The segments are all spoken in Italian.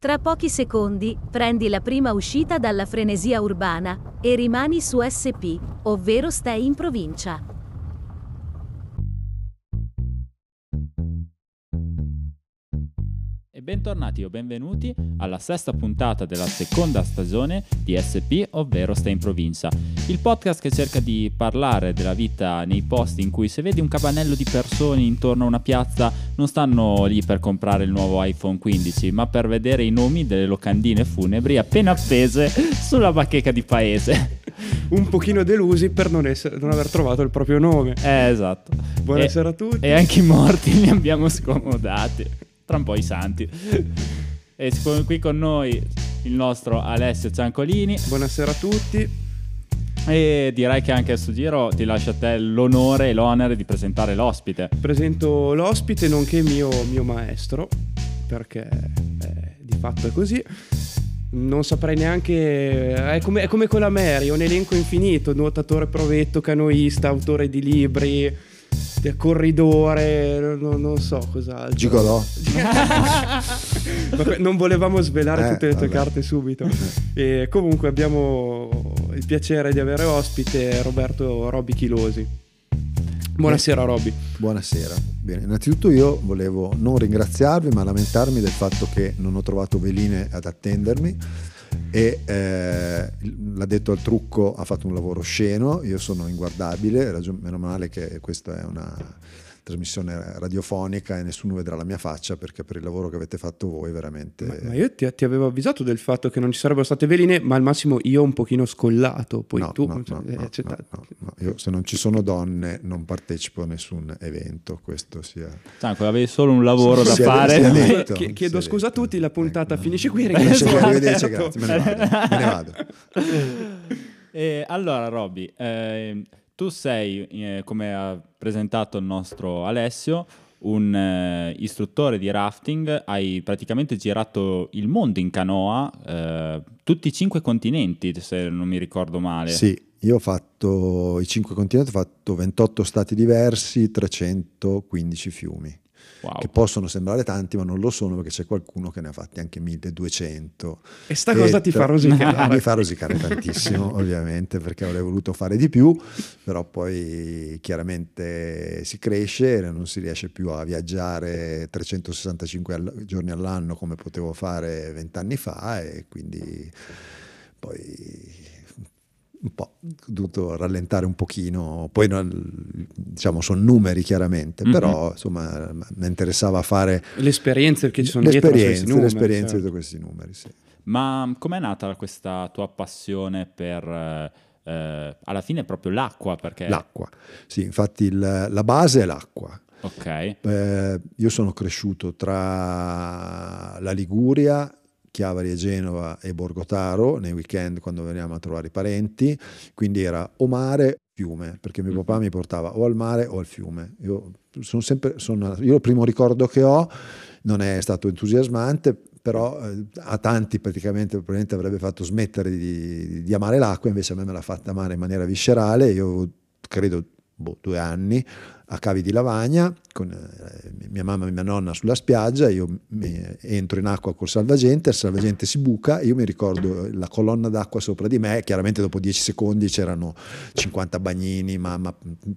Tra pochi secondi, prendi la prima uscita dalla frenesia urbana e rimani su SP, ovvero stai in provincia. Bentornati o benvenuti alla sesta puntata della seconda stagione di SP, ovvero Stai in provincia. Il podcast che cerca di parlare della vita nei posti in cui se vedi un capanello di persone intorno a una piazza non stanno lì per comprare il nuovo iPhone 15, ma per vedere i nomi delle locandine funebri appena appese sulla bacheca di paese. un pochino delusi per non, essere, non aver trovato il proprio nome. Eh, esatto. Buonasera E- a tutti. E anche i morti li abbiamo scomodati. Tra un po' i santi. E qui con noi il nostro Alessio Ciancolini. Buonasera a tutti. E direi che anche a sto giro ti lascio a te l'onore e l'onere di presentare l'ospite. Presento l'ospite nonché mio, mio maestro, perché eh, di fatto è così. Non saprei neanche. È come, è come con la Mary, un elenco infinito: nuotatore provetto, canoista, autore di libri, de- corridore, non, non so cos'altro. Gigolò. Vabbè, non volevamo svelare Eh, tutte le tue vabbè. carte subito. E comunque abbiamo il piacere di avere ospite Roberto Robby Chilosi. Buonasera Robby. Buonasera. Bene, innanzitutto io volevo non ringraziarvi, ma lamentarmi del fatto che non ho trovato veline ad attendermi e eh, l'addetto al trucco ha fatto un lavoro sceno, io sono inguardabile, ragion- meno male che questa è una trasmissione radiofonica e nessuno vedrà la mia faccia perché per il lavoro che avete fatto voi veramente... Ma, ma io ti, ti avevo avvisato del fatto che non ci sarebbero state veline, ma al massimo io un pochino scollato. Poi No, tu no, cioè, no, eh, no, no, ta- no. Io se non ci sono donne non partecipo a nessun evento, questo sia... Cianco, avevi solo un lavoro da fare. detto, si chiedo scusa a tutti, la puntata Ecco. finisce qui. Finisce qui, arrivederci, grazie, me ne vado. Me ne vado. E allora, Robby, eh, tu sei, eh, come ha presentato il nostro Alessio, un eh, istruttore di rafting, hai praticamente girato il mondo in canoa, eh, tutti i cinque continenti, se non mi ricordo male. Sì, io ho fatto i cinque continenti, ho fatto 28 stati diversi, 315 fiumi, Wow. che possono sembrare tanti, ma non lo sono perché c'è qualcuno che ne ha fatti anche 1200. E sta cosa ti fa rosicare. Mi fa rosicare tantissimo, ovviamente, perché avrei voluto fare di più, però poi chiaramente si cresce e non si riesce più a viaggiare 365 al- giorni all'anno come potevo fare vent'anni fa e quindi poi un po' ho dovuto rallentare un pochino, poi diciamo sono numeri chiaramente, Mhm. però insomma mi interessava fare Le esperienze che ci sono dietro questi l'esperienza, numeri, l'esperienza certo. di questi numeri, sì. Ma com'è nata questa tua passione per, eh, eh, alla fine, proprio l'acqua? Perché... L'acqua, sì, infatti il- la base è l'acqua. Ok. Eh, io sono cresciuto tra la Liguria, Chiavari e Genova e Borgotaro nei weekend quando veniamo a trovare i parenti, quindi era o mare fiume, perché mio Mhm. papà mi portava o al mare o al fiume. Io, sono sempre, sono, io il primo ricordo che ho non è stato entusiasmante, però eh, a tanti praticamente probabilmente avrebbe fatto smettere di, di amare l'acqua, invece a me me l'ha fatta amare in maniera viscerale, io credo boh, due anni a Cavi di Lavagna con eh, mia mamma e mia nonna sulla spiaggia, io mi- entro in acqua col salvagente, il salvagente si buca, io mi ricordo la colonna d'acqua sopra di me, chiaramente dopo 10 secondi c'erano 50 bagnini, mamma,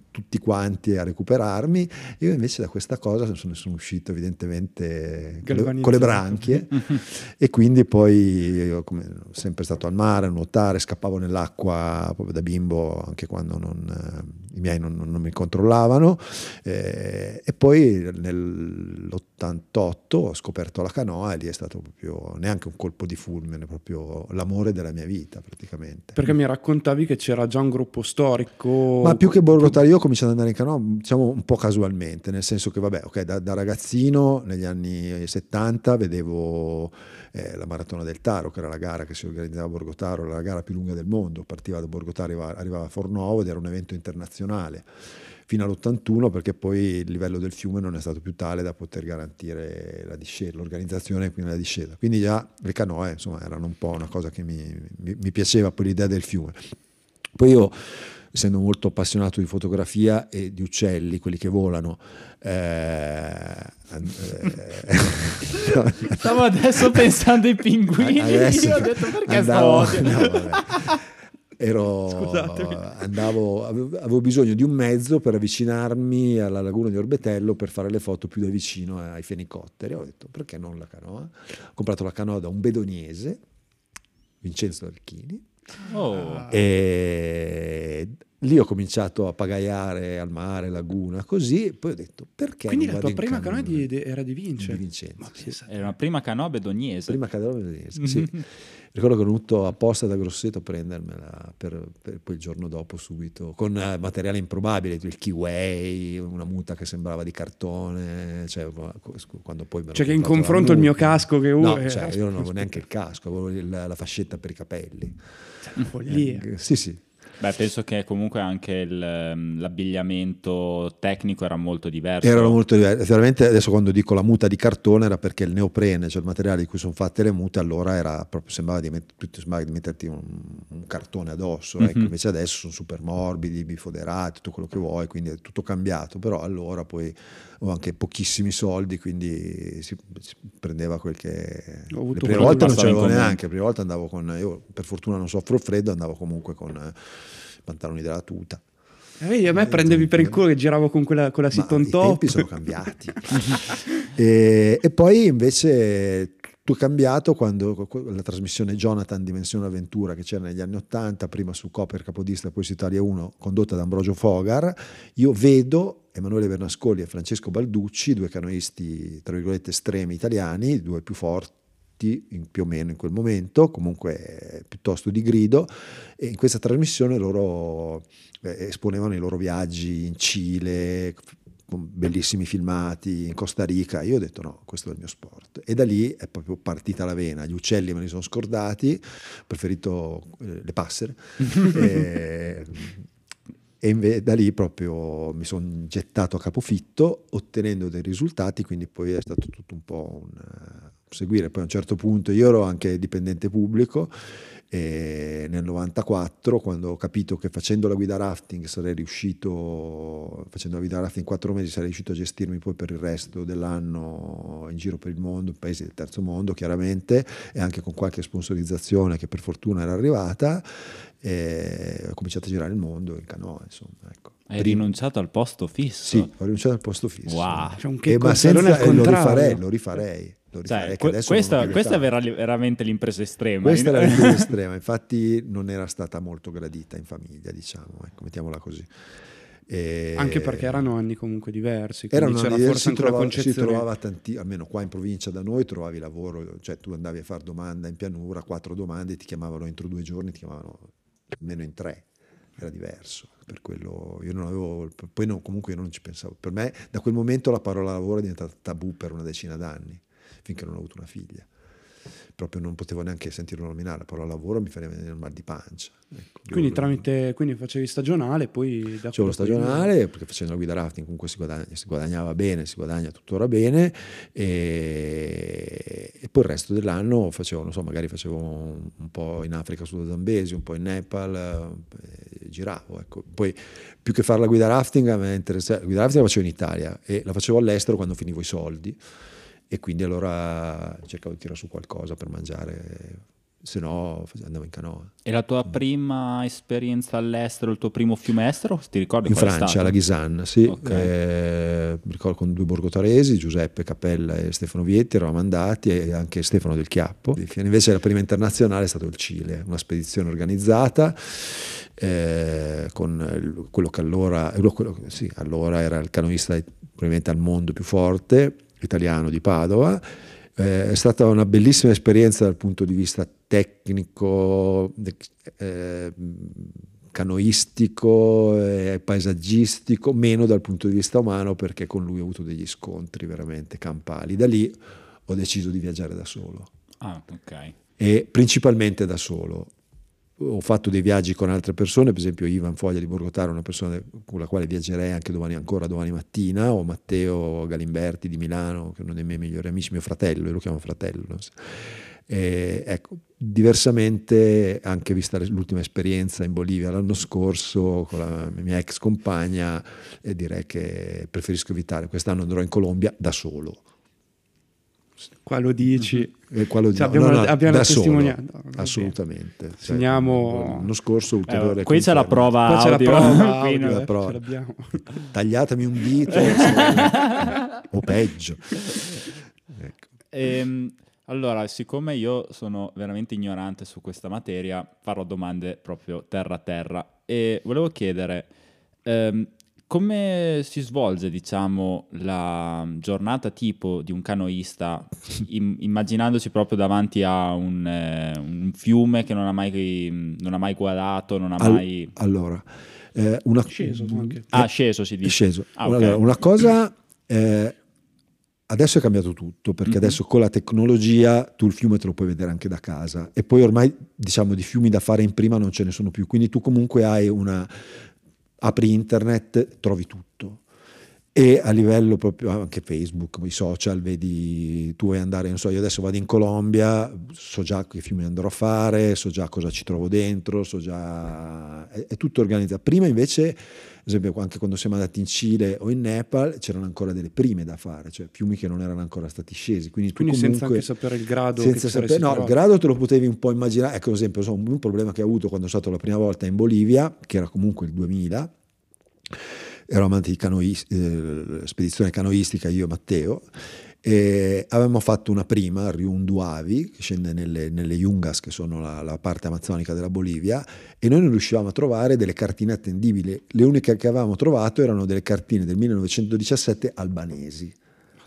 tutti quanti a recuperarmi, io invece da questa cosa sono, sono uscito evidentemente con le, branchie e quindi poi io come, sempre stato al mare a nuotare, scappavo nell'acqua proprio da bimbo anche quando non, eh, i miei non- non mi controllavano eh, e poi nell'88 ho scoperto la canoa e lì è stato proprio neanche un colpo di fulmine, proprio l'amore della mia vita praticamente. Perché mi raccontavi che c'era già un gruppo storico. Ma più che Borgotare, io ho cominciato ad andare in canoa diciamo un po' casualmente, nel senso che vabbè, ok, da, da ragazzino negli anni 70 vedevo eh, la Maratona del Taro, che era la gara che si organizzava a Borgotaro, la gara più lunga del mondo, partiva da Borgotaro, arrivava a Fornovo ed era un evento internazionale fino all'81 perché poi il livello del fiume non è stato più tale da poter garantire la discesa, l'organizzazione e quindi la discesa. Quindi già le canoe insomma erano un po' una cosa che mi, mi- mi piaceva poi l'idea del fiume. Poi io, essendo molto appassionato di fotografia e di uccelli, quelli che volano, eh, eh, Stavo adesso pensando ai pinguini, Adesso io ho detto perché andavo- stavo... no. Ero, andavo, avevo, bisogno di un mezzo per avvicinarmi alla laguna di Orbetello per fare le foto più da vicino ai fenicotteri. Ho detto perché non la canoa? Ho comprato la canoa da un bedoniese, Vincenzo Alchini, Oh. e lì ho cominciato a pagaiare al mare, laguna, così. E poi ho detto perché Quindi non la tua prima canoa? canoa di- di- era di Vince. Di Vincenzo, sì. Era una prima canoa bedoniese. Prima cadeva vedese, sì. Ricordo che ero venuto apposta da Grosseto a prendermela per, per poi il giorno dopo subito, con eh, materiale improbabile, il kiwi, una muta che sembrava di cartone, cioè, quando poi me Cioè che in la confronto il mio casco che uno No, è- cioè, io non avevo neanche il casco, avevo il- la fascetta per i capelli. follia. Eh, Sì, sì. Beh, penso che comunque anche il, ehm, l'abbigliamento tecnico era molto diverso. Erano molto diversi. Veramente adesso quando dico la muta di cartone era perché il neoprene, cioè il materiale di cui sono fatte le mute, allora era proprio, sembrava di, met- sembrava di metterti un, un cartone addosso. ecco. Mhm. Invece adesso sono super morbidi, bifoderati, tutto quello che vuoi, quindi è tutto cambiato. Però allora poi ho anche pochissimi soldi, quindi si, si prendeva quel che... Ho avuto le prime quello volte che non c'avevo neanche, le prime volte andavo con... Io per fortuna non soffro freddo, andavo comunque con eh, pantaloni della tuta. Eh, vedi, a me prendevi per il culo e giravo con quella, con la sit on i top. tempi sono cambiati. e, e poi invece tutto è cambiato quando la trasmissione Jonathan Dimensione Avventura che c'era negli anni 80, prima su Copper Capodista, poi su Italia 1, condotta da Ambrogio Fogar, io vedo Emanuele Bernascoli e Francesco Balducci, due canoisti, tra virgolette, estremi italiani, i due più forti in- più o meno in quel momento, comunque eh, piuttosto di grido, e in questa trasmissione loro eh, esponevano i loro viaggi in Cile, con bellissimi filmati, in Costa Rica. Io ho detto no, questo è il mio sport. E da lì è proprio partita la vena. Gli uccelli me li sono scordati, ho preferito eh, le passere. e, e inve- da lì proprio mi sono gettato a capofitto ottenendo dei risultati, quindi poi è stato tutto un po' un seguire. Poi a un certo punto io ero anche dipendente pubblico e nel 94 quando ho capito che facendo la guida rafting sarei riuscito, facendo la guida rafting in quattro mesi sarei riuscito a gestirmi poi per il resto dell'anno in giro per il mondo, in paesi del terzo mondo chiaramente e anche con qualche sponsorizzazione che per fortuna era arrivata e ho cominciato a girare il mondo in canoa insomma ecco. Hai Prima- rinunciato al posto fisso. sì, ho rinunciato al posto fisso. Wow. Cioè, un Eh, che ma senza, lo rifarei, lo rifarei. Cioè, che que- questa, questa è vera- veramente l'impresa estrema. Questa era l'idea estrema, infatti non era stata molto gradita in famiglia, diciamo, ecco, mettiamola così. E- Anche perché erano anni comunque diversi. erano c'era anni- forse si, anche trovava, si trovava tanti, almeno qua in provincia da noi trovavi lavoro, cioè tu andavi a fare domanda in pianura, quattro domande, ti chiamavano entro due giorni, ti chiamavano almeno in tre, era diverso, per quello io non avevo, poi no, comunque io non ci pensavo, per me da quel momento la parola lavoro è diventata tabù per una decina d'anni, finché non ho avuto una figlia. Proprio non potevo neanche sentirlo nominare, la parola lavoro mi faceva venire il mal di pancia. Ecco, Quindi, tramite, quindi facevi stagionale, poi Facevo lo stagionale perché facendo la guida rafting comunque si, guadagna- si guadagnava bene, si guadagna tuttora bene e, e poi il resto dell'anno facevo, non so, magari facevo un, un po' in Africa sullo Zambesi, un po' in Nepal, eh, giravo. Ecco. Poi più che fare la guida rafting, a me la guida rafting la facevo in Italia e la facevo all'estero quando finivo i soldi e quindi allora cercavo di tirare su qualcosa per mangiare, se no andavo in canoa. E la tua prima esperienza all'estero, il tuo primo fiume estero? Ti ricordi In Francia, alla Ghisanne, sì. Ok. Eh, mi ricordo con due borgotaresi, Giuseppe Capella e Stefano Vietti, eravamo andati e anche Stefano del Chiappo. Invece la prima internazionale è stato il Cile, una spedizione organizzata eh, con quello che allora, quello sì, allora era il canoista probabilmente al mondo più forte, italiano di Padova. Eh, è stata una bellissima esperienza dal punto di vista tecnico, eh, canoistico, e paesaggistico, meno dal punto di vista umano perché con lui ho avuto degli scontri veramente campali. Da lì ho deciso di viaggiare da solo Ah, ok. e principalmente da solo. Ho fatto dei viaggi con altre persone, per esempio Ivan Foglia di Borgotaro una persona con la quale viaggerei anche domani ancora, domani mattina, o Matteo Galimberti di Milano, che è uno dei miei migliori amici, mio fratello, io lo chiamo fratello. E, ecco, diversamente, anche vista l'ultima esperienza in Bolivia l'anno scorso con la mia ex compagna, eh, direi che preferisco evitare. Quest'anno andrò in Colombia da solo. Qua lo dici. E qua lo Cioè, abbiamo No, no, abbiamo da testimonianza. Assolutamente. Cioè, Segniamo- L'anno scorso ulteriore Eh, qui c'è la prova Qua c'è la audio. prova audio, la eh. Tagliatemi un dito o peggio. Ecco. Ehm, allora, siccome io sono veramente ignorante su questa materia, farò domande proprio terra a terra e volevo chiedere ehm, come si svolge, diciamo, la giornata tipo di un canoista, im- immaginandoci proprio davanti a un, eh, un fiume che non ha mai, non ha mai guardato, non ha Al- mai... Allora, eh, una, Sceso anche. Ah, sceso si È dice. sceso. Ah, ok. Allora, una cosa, eh, adesso è cambiato tutto, perché Mhm. adesso con la tecnologia tu il fiume te lo puoi vedere anche da casa e poi ormai diciamo di fiumi da fare in prima non ce ne sono più, quindi tu comunque hai una... apri internet, trovi tutto. E a livello proprio anche Facebook, i social, vedi, tu vuoi andare, non so, io adesso vado in Colombia, so già che fiumi andrò a fare, so già cosa ci trovo dentro, so già... è, è tutto organizzato. Prima invece, ad esempio anche quando siamo andati in Cile o in Nepal, c'erano ancora delle prime da fare, cioè fiumi che non erano ancora stati scesi. Quindi, tu Quindi senza comunque- anche sapere il grado. senza sapere, no, il grado te lo potevi un po' immaginare. Ecco, ad esempio, so, un problema che ho avuto quando sono stato la prima volta in Bolivia, che era comunque il 2000, eravamo andati di canois- eh, spedizione canoistica io e Matteo, e avevamo fatto una prima, il Riu Unduavi, che scende nelle, nelle Yungas, che sono la, la parte amazzonica della Bolivia, e noi non riuscivamo a trovare delle cartine attendibili. Le uniche che avevamo trovato erano delle cartine del 1917 albanesi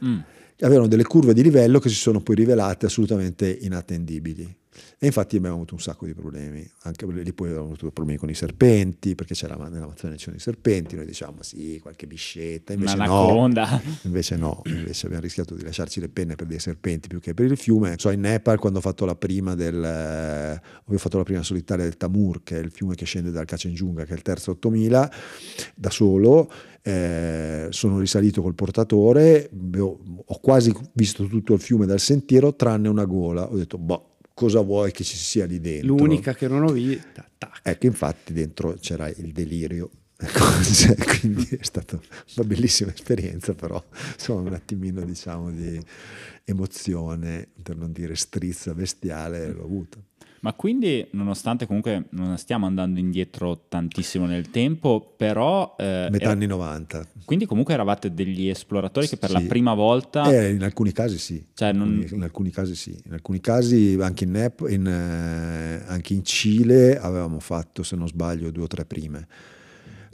Mm. avevano delle curve di livello che si sono poi rivelate assolutamente inattendibili. E infatti abbiamo avuto un sacco di problemi, anche lì poi abbiamo avuto problemi con i serpenti, perché c'era nell'Amazzonia c'erano i serpenti, noi diciamo sì, qualche biscetta, invece no, Un'anaconda. invece no, invece abbiamo rischiato di lasciarci le penne per dei serpenti più che per il fiume. So in Nepal quando ho fatto la prima del eh, ho fatto la prima solitaria del Tamur, che è il fiume che scende dal Kacenjunga, che è il terzo 8000, da solo eh, sono risalito col portatore, ho ho quasi visto tutto il fiume dal sentiero tranne una gola. Ho detto, boh, cosa vuoi che ci sia lì dentro? L'unica che non ho vista. Ecco, infatti dentro c'era il delirio. Cioè, quindi è stata una bellissima esperienza, però insomma un attimino diciamo di emozione, per non dire strizza bestiale, l'ho avuta. Ma quindi, nonostante comunque non stiamo andando indietro tantissimo nel tempo, però... eh, Metà era- anni 90. Quindi comunque eravate degli esploratori che per la Sì. prima volta... Eh, in alcuni casi sì. Cioè, non- in, in alcuni casi sì. In alcuni casi anche in, Nep- in, eh, anche in Cile avevamo fatto, se non sbaglio, due o tre prime.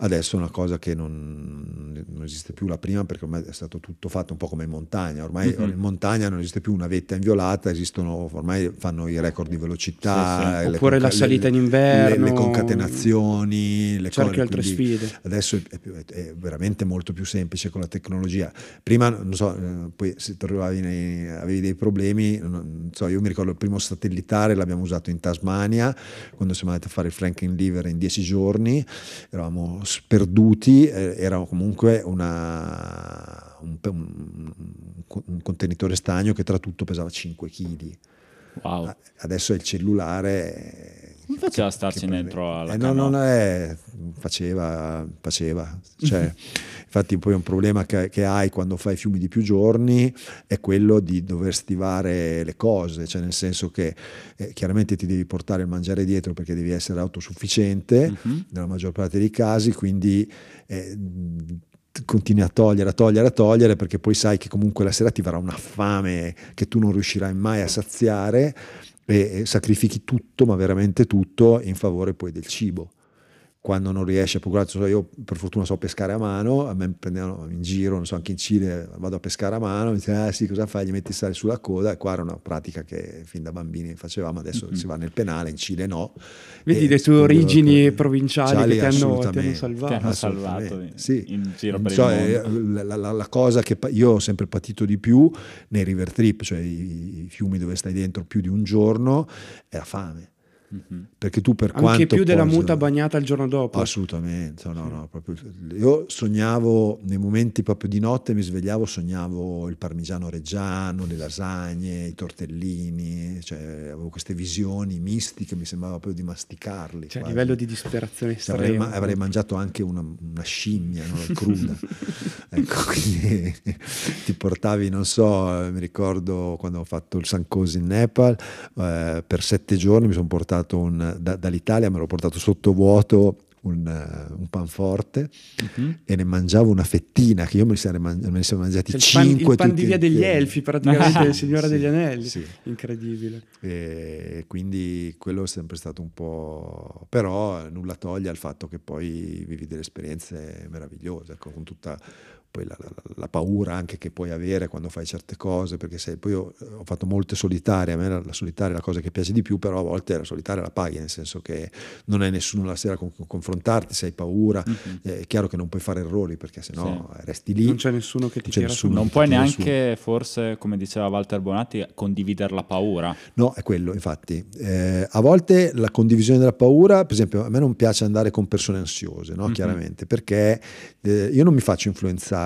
Adesso è una cosa che non, non esiste più la prima perché ormai è stato tutto fatto un po' come in montagna. Ormai Mhm. in montagna non esiste più una vetta inviolata, esistono, ormai fanno i record di velocità. Sì, sì. Oppure la conca- salita in le- inverno. Le, le concatenazioni, le cose, altre sfide. Adesso è, più- è veramente molto più semplice con la tecnologia. Prima, non so, eh, poi se trovavi nei, avevi dei problemi, non, so, io mi ricordo il primo satellitare l'abbiamo usato in Tasmania, quando siamo andati a fare il Franklin Liver in dieci giorni, eravamo sperduti, eh, era comunque una, un, un- un contenitore stagno che tra tutto pesava 5 kg. Wow. Adesso il cellulare. Eh, Come faceva a starci dentro alla eh, no, canoa? non è, faceva, faceva. Cioè, infatti poi un problema che, che hai quando fai fiumi di più giorni è quello di dover stivare le cose, cioè nel senso che eh, chiaramente ti devi portare il mangiare dietro perché devi essere autosufficiente Mhm. nella maggior parte dei casi, quindi eh, continui a togliere, a togliere, a togliere, perché poi sai che comunque la sera ti verrà una fame che tu non riuscirai mai a saziare e, sacrifichi tutto, ma veramente tutto, in favore poi del cibo. Quando non riesci a procurarti, so, io per fortuna so pescare a mano, a me prendevano in giro, non so, anche in Cile vado a pescare a mano, mi dicono, ah sì, cosa fai? Gli metti il sale sulla coda, e qua era una pratica che fin da bambini facevamo, adesso Mhm. si va nel penale, in Cile no. Vedi E le tue origini provinciali che ti hanno, ti hanno salvato. Ti hanno salvato sì. in giro per so, il eh, mondo. La, la- la cosa che io ho sempre patito di più nei river trip, cioè i, i fiumi dove stai dentro più di un giorno, è la fame. Mhm. Perché tu per Anche quanto più della poi- muta bagnata il giorno dopo. Assolutamente, no, no, proprio- io sognavo nei momenti proprio di notte, mi svegliavo, sognavo il parmigiano reggiano, le lasagne, i tortellini, cioè avevo queste visioni mistiche, mi sembrava proprio di masticarli. Cioè, a livello di disperazione Cioè, avrei, ma- avrei mangiato anche una, una scimmia no? cruda. ecco, quindi ti portavi, non so, mi ricordo quando ho fatto il Sankosi in Nepal, eh, per sette giorni mi sono portato un, da- dall'Italia, me l'ho portato sotto vuoto un, un panforte Mhm. e ne mangiavo una fettina che io me ne sarei, man- me ne sarei mangiati Cioè, il pan, il pan di via degli insieme. elfi, praticamente, il Signore Sì, degli Anelli. sì. Incredibile. E quindi quello è sempre stato un po'... però nulla toglie al fatto che poi vivi delle esperienze meravigliose, ecco, con tutta poi la, la- la paura anche che puoi avere quando fai certe cose, perché se poi io eh, ho fatto molte solitarie, a me la, la solitaria è la cosa che piace di più, però a volte la solitaria la paghi, nel senso che non hai nessuno la sera con cui confrontarti, se hai paura, Mhm. è chiaro che non puoi fare errori perché sennò resti lì. Non c'è nessuno che ti tira nessuno. su. Non puoi neanche, forse, come diceva Walter Bonatti, condividere la paura. No, è quello, infatti. Eh, a volte la condivisione della paura, per esempio, a me non piace andare con persone ansiose, no? Mhm. chiaramente, perché eh, io non mi faccio influenzare,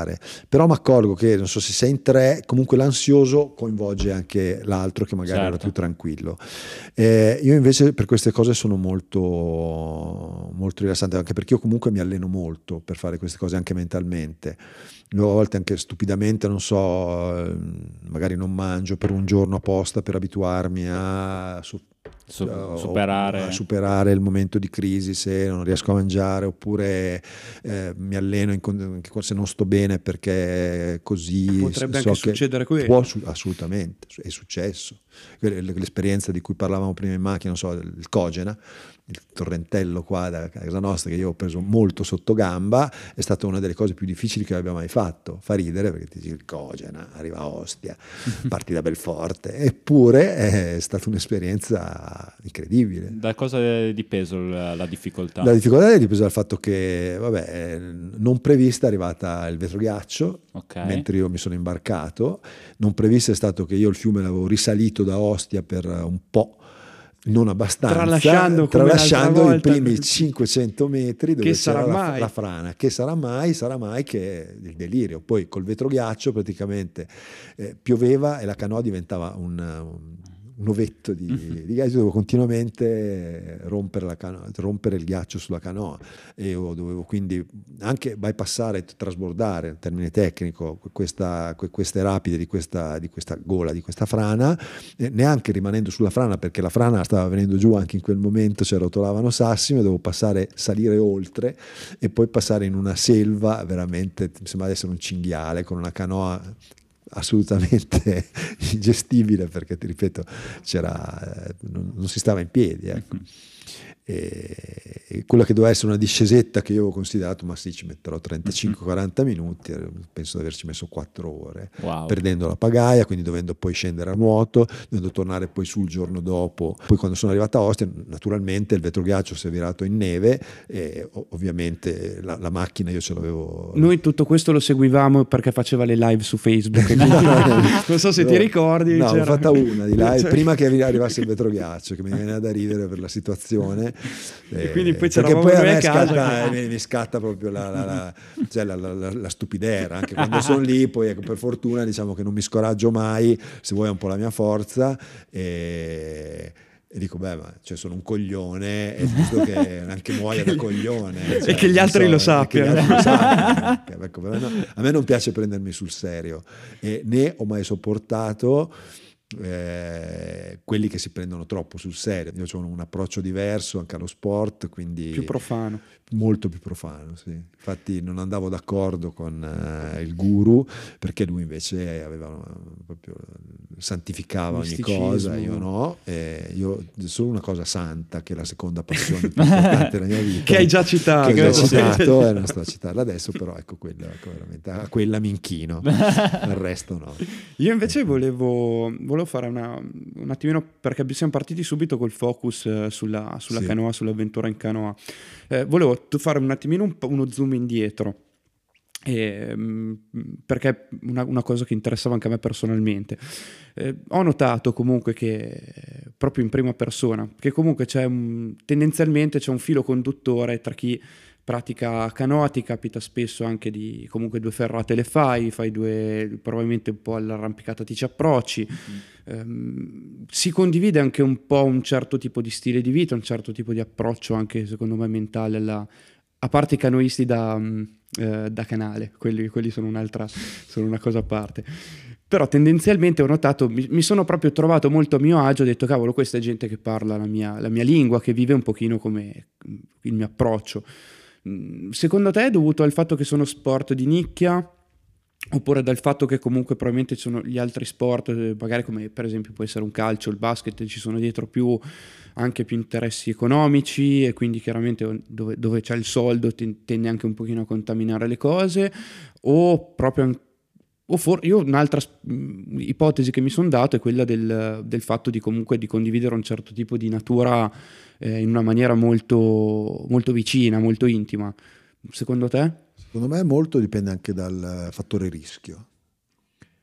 però mi accorgo che, non so se sei in tre, comunque l'ansioso coinvolge anche l'altro che magari era Certo. più tranquillo. Eh, io invece per queste cose sono molto, molto rilassante, anche perché io comunque mi alleno molto per fare queste cose anche mentalmente. A volte anche stupidamente, non so, eh, magari non mangio per un giorno apposta per abituarmi a su- Su- o- superare. superare il momento di crisi se non riesco a mangiare oppure eh, mi alleno in con- anche se non sto bene perché così Potrebbe so anche che succedere quello. può su- assolutamente è successo l'esperienza di cui parlavamo prima in macchina non so il Cogena il torrentello qua da casa nostra che io ho preso molto sotto gamba è stata una delle cose più difficili che abbia mai fatto fa ridere perché ti dici il Cogena arriva a Ostia parti da Belforte eppure è stata un'esperienza incredibile Da cosa è dipeso la, la difficoltà? la difficoltà è dipesa dal fatto che, vabbè, eh, non prevista è arrivata il vetroghiaccio, Ok. mentre io mi sono imbarcato. Non previsto è stato che io il fiume l'avevo risalito da Ostia per un po', non abbastanza, Tralasciando tralasciando i primi 500 metri dove c'era la, la frana. Che sarà mai? Sarà mai che è il delirio. Poi col vetroghiaccio praticamente eh, pioveva e la canoa diventava un... un un ovetto di, di ghiaccio, dovevo continuamente rompere, la canoa, rompere il ghiaccio sulla canoa. E io dovevo quindi anche bypassare, trasbordare, in termine tecnico, questa, que- queste rapide di questa, di questa gola, di questa frana, eh, neanche rimanendo sulla frana perché la frana stava venendo giù anche in quel momento, cioè rotolavano sassi, ma dovevo passare, salire oltre e poi passare in una selva veramente, mi sembra di essere un cinghiale con una canoa assolutamente ingestibile perché ti ripeto eh, non, non si stava in piedi ecco. E, quella che doveva essere una discesetta che io avevo considerato ma sì ci metterò 35-40 minuti eh, penso di averci messo 4 ore Wow. perdendo la pagaia quindi dovendo poi scendere a nuoto dovendo tornare poi sul giorno dopo poi quando sono arrivato a Ostia naturalmente il vetroghiaccio si è virato in neve e ovviamente la, la macchina io ce l'avevo Noi tutto questo lo seguivamo perché faceva le live su Facebook. non so se ti No. ricordi. No, ho fatta una di live Cioè- prima che arrivasse il vetroghiaccio, che mi veniva da ridere per la situazione. E quindi poi c'eravamo poi a me casa scatta, che- mi, mi scatta proprio la, la, la, cioè la, stupidera. Anche quando sono lì, poi ecco, per fortuna diciamo che non mi scoraggio mai, se vuoi è un po' la mia forza. E, e dico, beh, ma cioè, sono un coglione, è giusto che anche muoia da coglione. cioè, E che gli altri lo che gli sappiano. altri lo sappiano. Ecco, no, a me non piace prendermi sul serio e né ho mai sopportato eh, quelli che si prendono troppo sul serio. Io ho un approccio diverso anche allo sport, quindi Più profano. Molto più profano. Sì. Infatti non andavo d'accordo con eh, il guru perché lui invece aveva una- proprio santificava ogni cosa, io no. Io solo una cosa santa che è la seconda passione più importante della mia vita. Che hai già citato. Che ho già citato, e non sto a citarla adesso, però ecco quella, ecco, veramente, a quella mi inchino, il resto no. Io invece volevo, volevo fare una, un attimino, perché siamo partiti subito col focus eh, sulla, sulla Sì. canoa, sull'avventura in canoa. Eh, volevo fare un attimino un uno zoom indietro. E, mm, perché una, una, cosa che interessava anche a me personalmente. Eh, ho notato comunque che, proprio in prima persona, che comunque c'è un, tendenzialmente c'è un filo conduttore tra chi pratica canoa, ti capita spesso anche di comunque due ferrate le fai, fai due, probabilmente un po' all'arrampicata ti ci approcci. Mm-hmm. Um, si condivide anche un po' un certo tipo di stile di vita, un certo tipo di approccio anche secondo me mentale alla, a parte i canoisti da, eh, da canale, quelli, quelli sono, un'altra, sono una cosa a parte. Però tendenzialmente ho notato, mi, mi, sono proprio trovato molto a mio agio, ho detto cavolo, questa è gente che parla la mia, la mia lingua, che vive un pochino come il mio approccio. Mm, secondo te è dovuto al fatto che sono sport di nicchia? oppure dal fatto che comunque probabilmente ci sono gli altri sport, eh, magari come per esempio può essere un calcio, il basket, ci sono dietro più, anche più interessi economici e quindi chiaramente dove, dove c'è il soldo tende anche un pochino a contaminare le cose o proprio o for- io un'altra mh, ipotesi che mi sono dato è quella del, del, fatto di comunque di condividere un certo tipo di natura eh, in una maniera molto, molto vicina, molto intima. Secondo te? Secondo me molto dipende anche dal fattore rischio.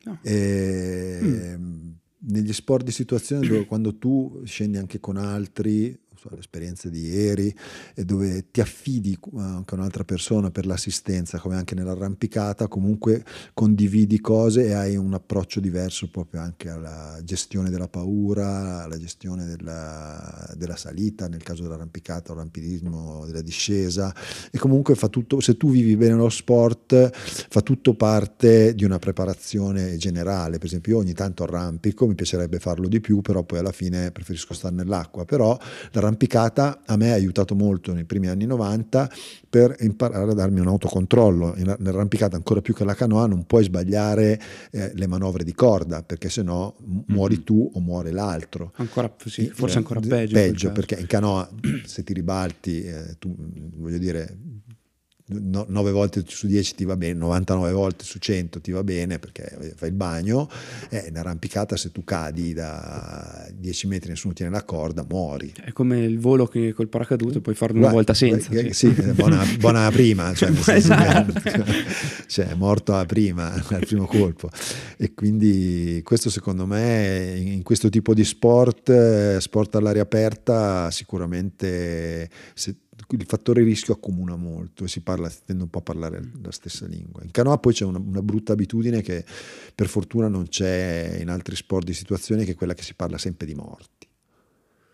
No. E, mm. Negli sport di situazione dove quando tu scendi anche con altri l'esperienza di ieri, dove ti affidi anche a un'altra persona per l'assistenza, come anche nell'arrampicata, comunque condividi cose e hai un approccio diverso proprio anche alla gestione della paura, alla gestione della, della salita, nel caso dell'arrampicata o rampinismo, della discesa, e comunque fa tutto, se tu vivi bene lo sport, fa tutto parte di una preparazione generale, per esempio io ogni tanto arrampico, mi piacerebbe farlo di più, però poi alla fine preferisco stare nell'acqua, però l'arrampicata l'arrampicata a me ha aiutato molto nei primi anni 90 per imparare a darmi un autocontrollo. Nell'arrampicata ancora più che la canoa non puoi sbagliare eh, le manovre di corda perché sennò muori mm-hmm. tu o muore l'altro. Ancora, sì, forse ancora peggio. Peggio perché in canoa se ti ribalti, eh, tu, voglio dire, 9 volte su 10 ti va bene, 99 volte su 100 ti va bene perché fai il bagno, eh, in arrampicata se tu cadi da 10 metri e nessuno tiene la corda muori. È come il volo che col paracadute puoi farlo una volta senza. Sì, sì buona, buona, prima, cioè, esatto. cioè, è morto a prima, al primo colpo. E quindi questo secondo me in questo tipo di sport, eh, sport all'aria aperta, sicuramente... Se, il fattore rischio accomuna molto e si parla, tende un po' a parlare la stessa lingua. In canoa poi c'è una, una, brutta abitudine che per fortuna non c'è in altri sport di situazione che è quella che si parla sempre di morti.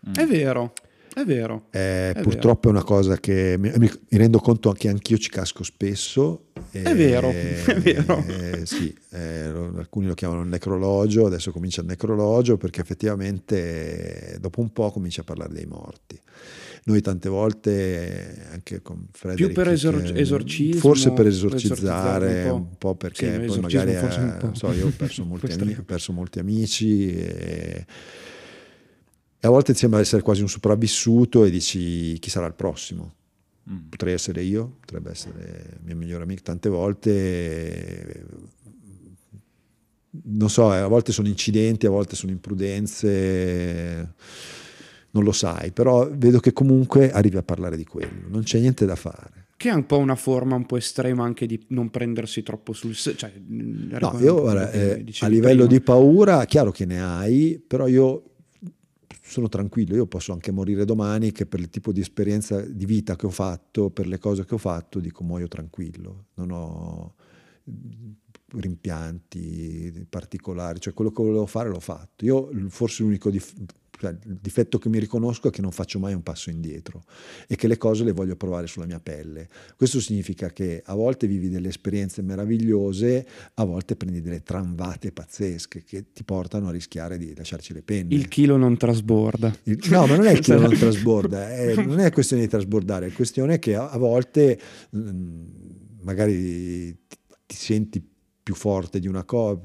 Mm. È vero. È vero. Eh, è purtroppo vero. è una cosa che mi, mi, rendo conto che anch'io ci casco spesso. E, è vero, è vero. Eh, sì, eh, alcuni lo chiamano il necrologio, adesso comincia il necrologio perché effettivamente dopo un po' comincia a parlare dei morti. Noi tante volte, anche con Frederick... Più per esor- esorcismo? Forse per esorcizzare, un po', un po perché sì, poi magari... È, so, io ho perso molti, amici, ho perso molti amici e, e a volte ti sembra essere quasi un sopravvissuto e dici chi sarà il prossimo. Mm. Potrei essere io, potrebbe essere il mio migliore amico. Tante volte non so, a volte sono incidenti, a volte sono imprudenze non lo sai, però vedo che comunque arrivi a parlare di quello, non c'è niente da fare. Che è un po' una forma un po' estrema anche di non prendersi troppo sul serio. Cioè, no, io guarda, eh, a livello prima. di paura, chiaro che ne hai, però io sono tranquillo, io posso anche morire domani che per il tipo di esperienza di vita che ho fatto, per le cose che ho fatto, dico muoio tranquillo, non ho rimpianti particolari, cioè quello che volevo fare l'ho fatto. Io forse l'unico dif- cioè, il difetto che mi riconosco è che non faccio mai un passo indietro e che le cose le voglio provare sulla mia pelle. Questo significa che a volte vivi delle esperienze meravigliose, a volte prendi delle tramvate pazzesche che ti portano a rischiare di lasciarci le penne. Il chilo non trasborda. Il, no, ma non è il chilo non trasborda, è, non è questione di trasbordare, è questione che a, a volte mh, mm, magari ti, ti senti più forte di una cosa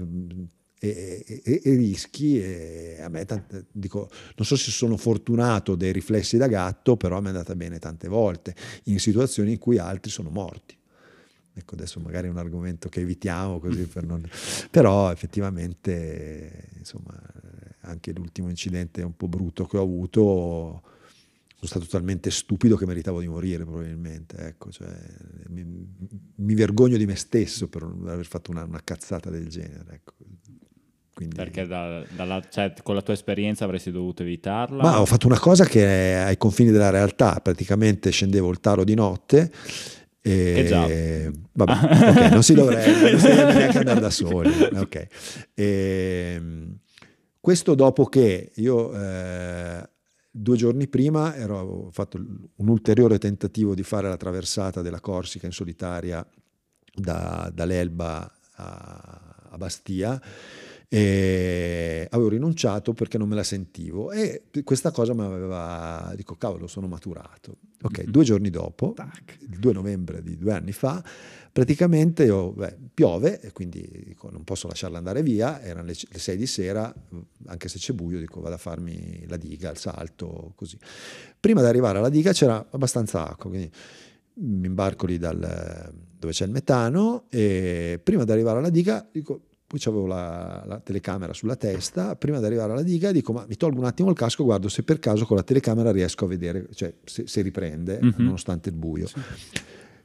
e, e, e, rischi e a me tante, dico non so se sono fortunato dei riflessi da gatto però mi è andata bene tante volte in situazioni in cui altri sono morti ecco adesso magari è un argomento che evitiamo così per non però effettivamente insomma anche l'ultimo incidente un po' brutto che ho avuto stato talmente stupido che meritavo di morire probabilmente, ecco, cioè, mi, mi, vergogno di me stesso per aver fatto una, una cazzata del genere. Ecco. Quindi... Perché da, dalla, cioè, con la tua esperienza avresti dovuto evitarla? Ma ho fatto una cosa che è ai confini della realtà, praticamente scendevo il taro di notte e, già. Vabbè, okay, non si dovrebbe, non si dovrebbe neanche andare da soli. Okay. E, questo dopo che io eh, due giorni prima ero, ho fatto un ulteriore tentativo di fare la traversata della Corsica in solitaria da, dall'Elba a, a Bastia e avevo rinunciato perché non me la sentivo e questa cosa mi aveva dico cavolo sono maturato ok mm-hmm. due giorni dopo il 2 novembre di due anni fa praticamente io, beh, piove e quindi dico, non posso lasciarla andare via erano le, le 6 di sera anche se c'è buio dico vado a farmi la diga il salto così. Prima di arrivare alla diga c'era abbastanza acqua quindi mi imbarco lì dal, dove c'è il metano e prima di arrivare alla diga dico poi avevo la, la, telecamera sulla testa, prima di arrivare alla diga dico ma mi tolgo un attimo il casco, guardo se per caso con la telecamera riesco a vedere, cioè se, se riprende mm-hmm. nonostante il buio. Sì.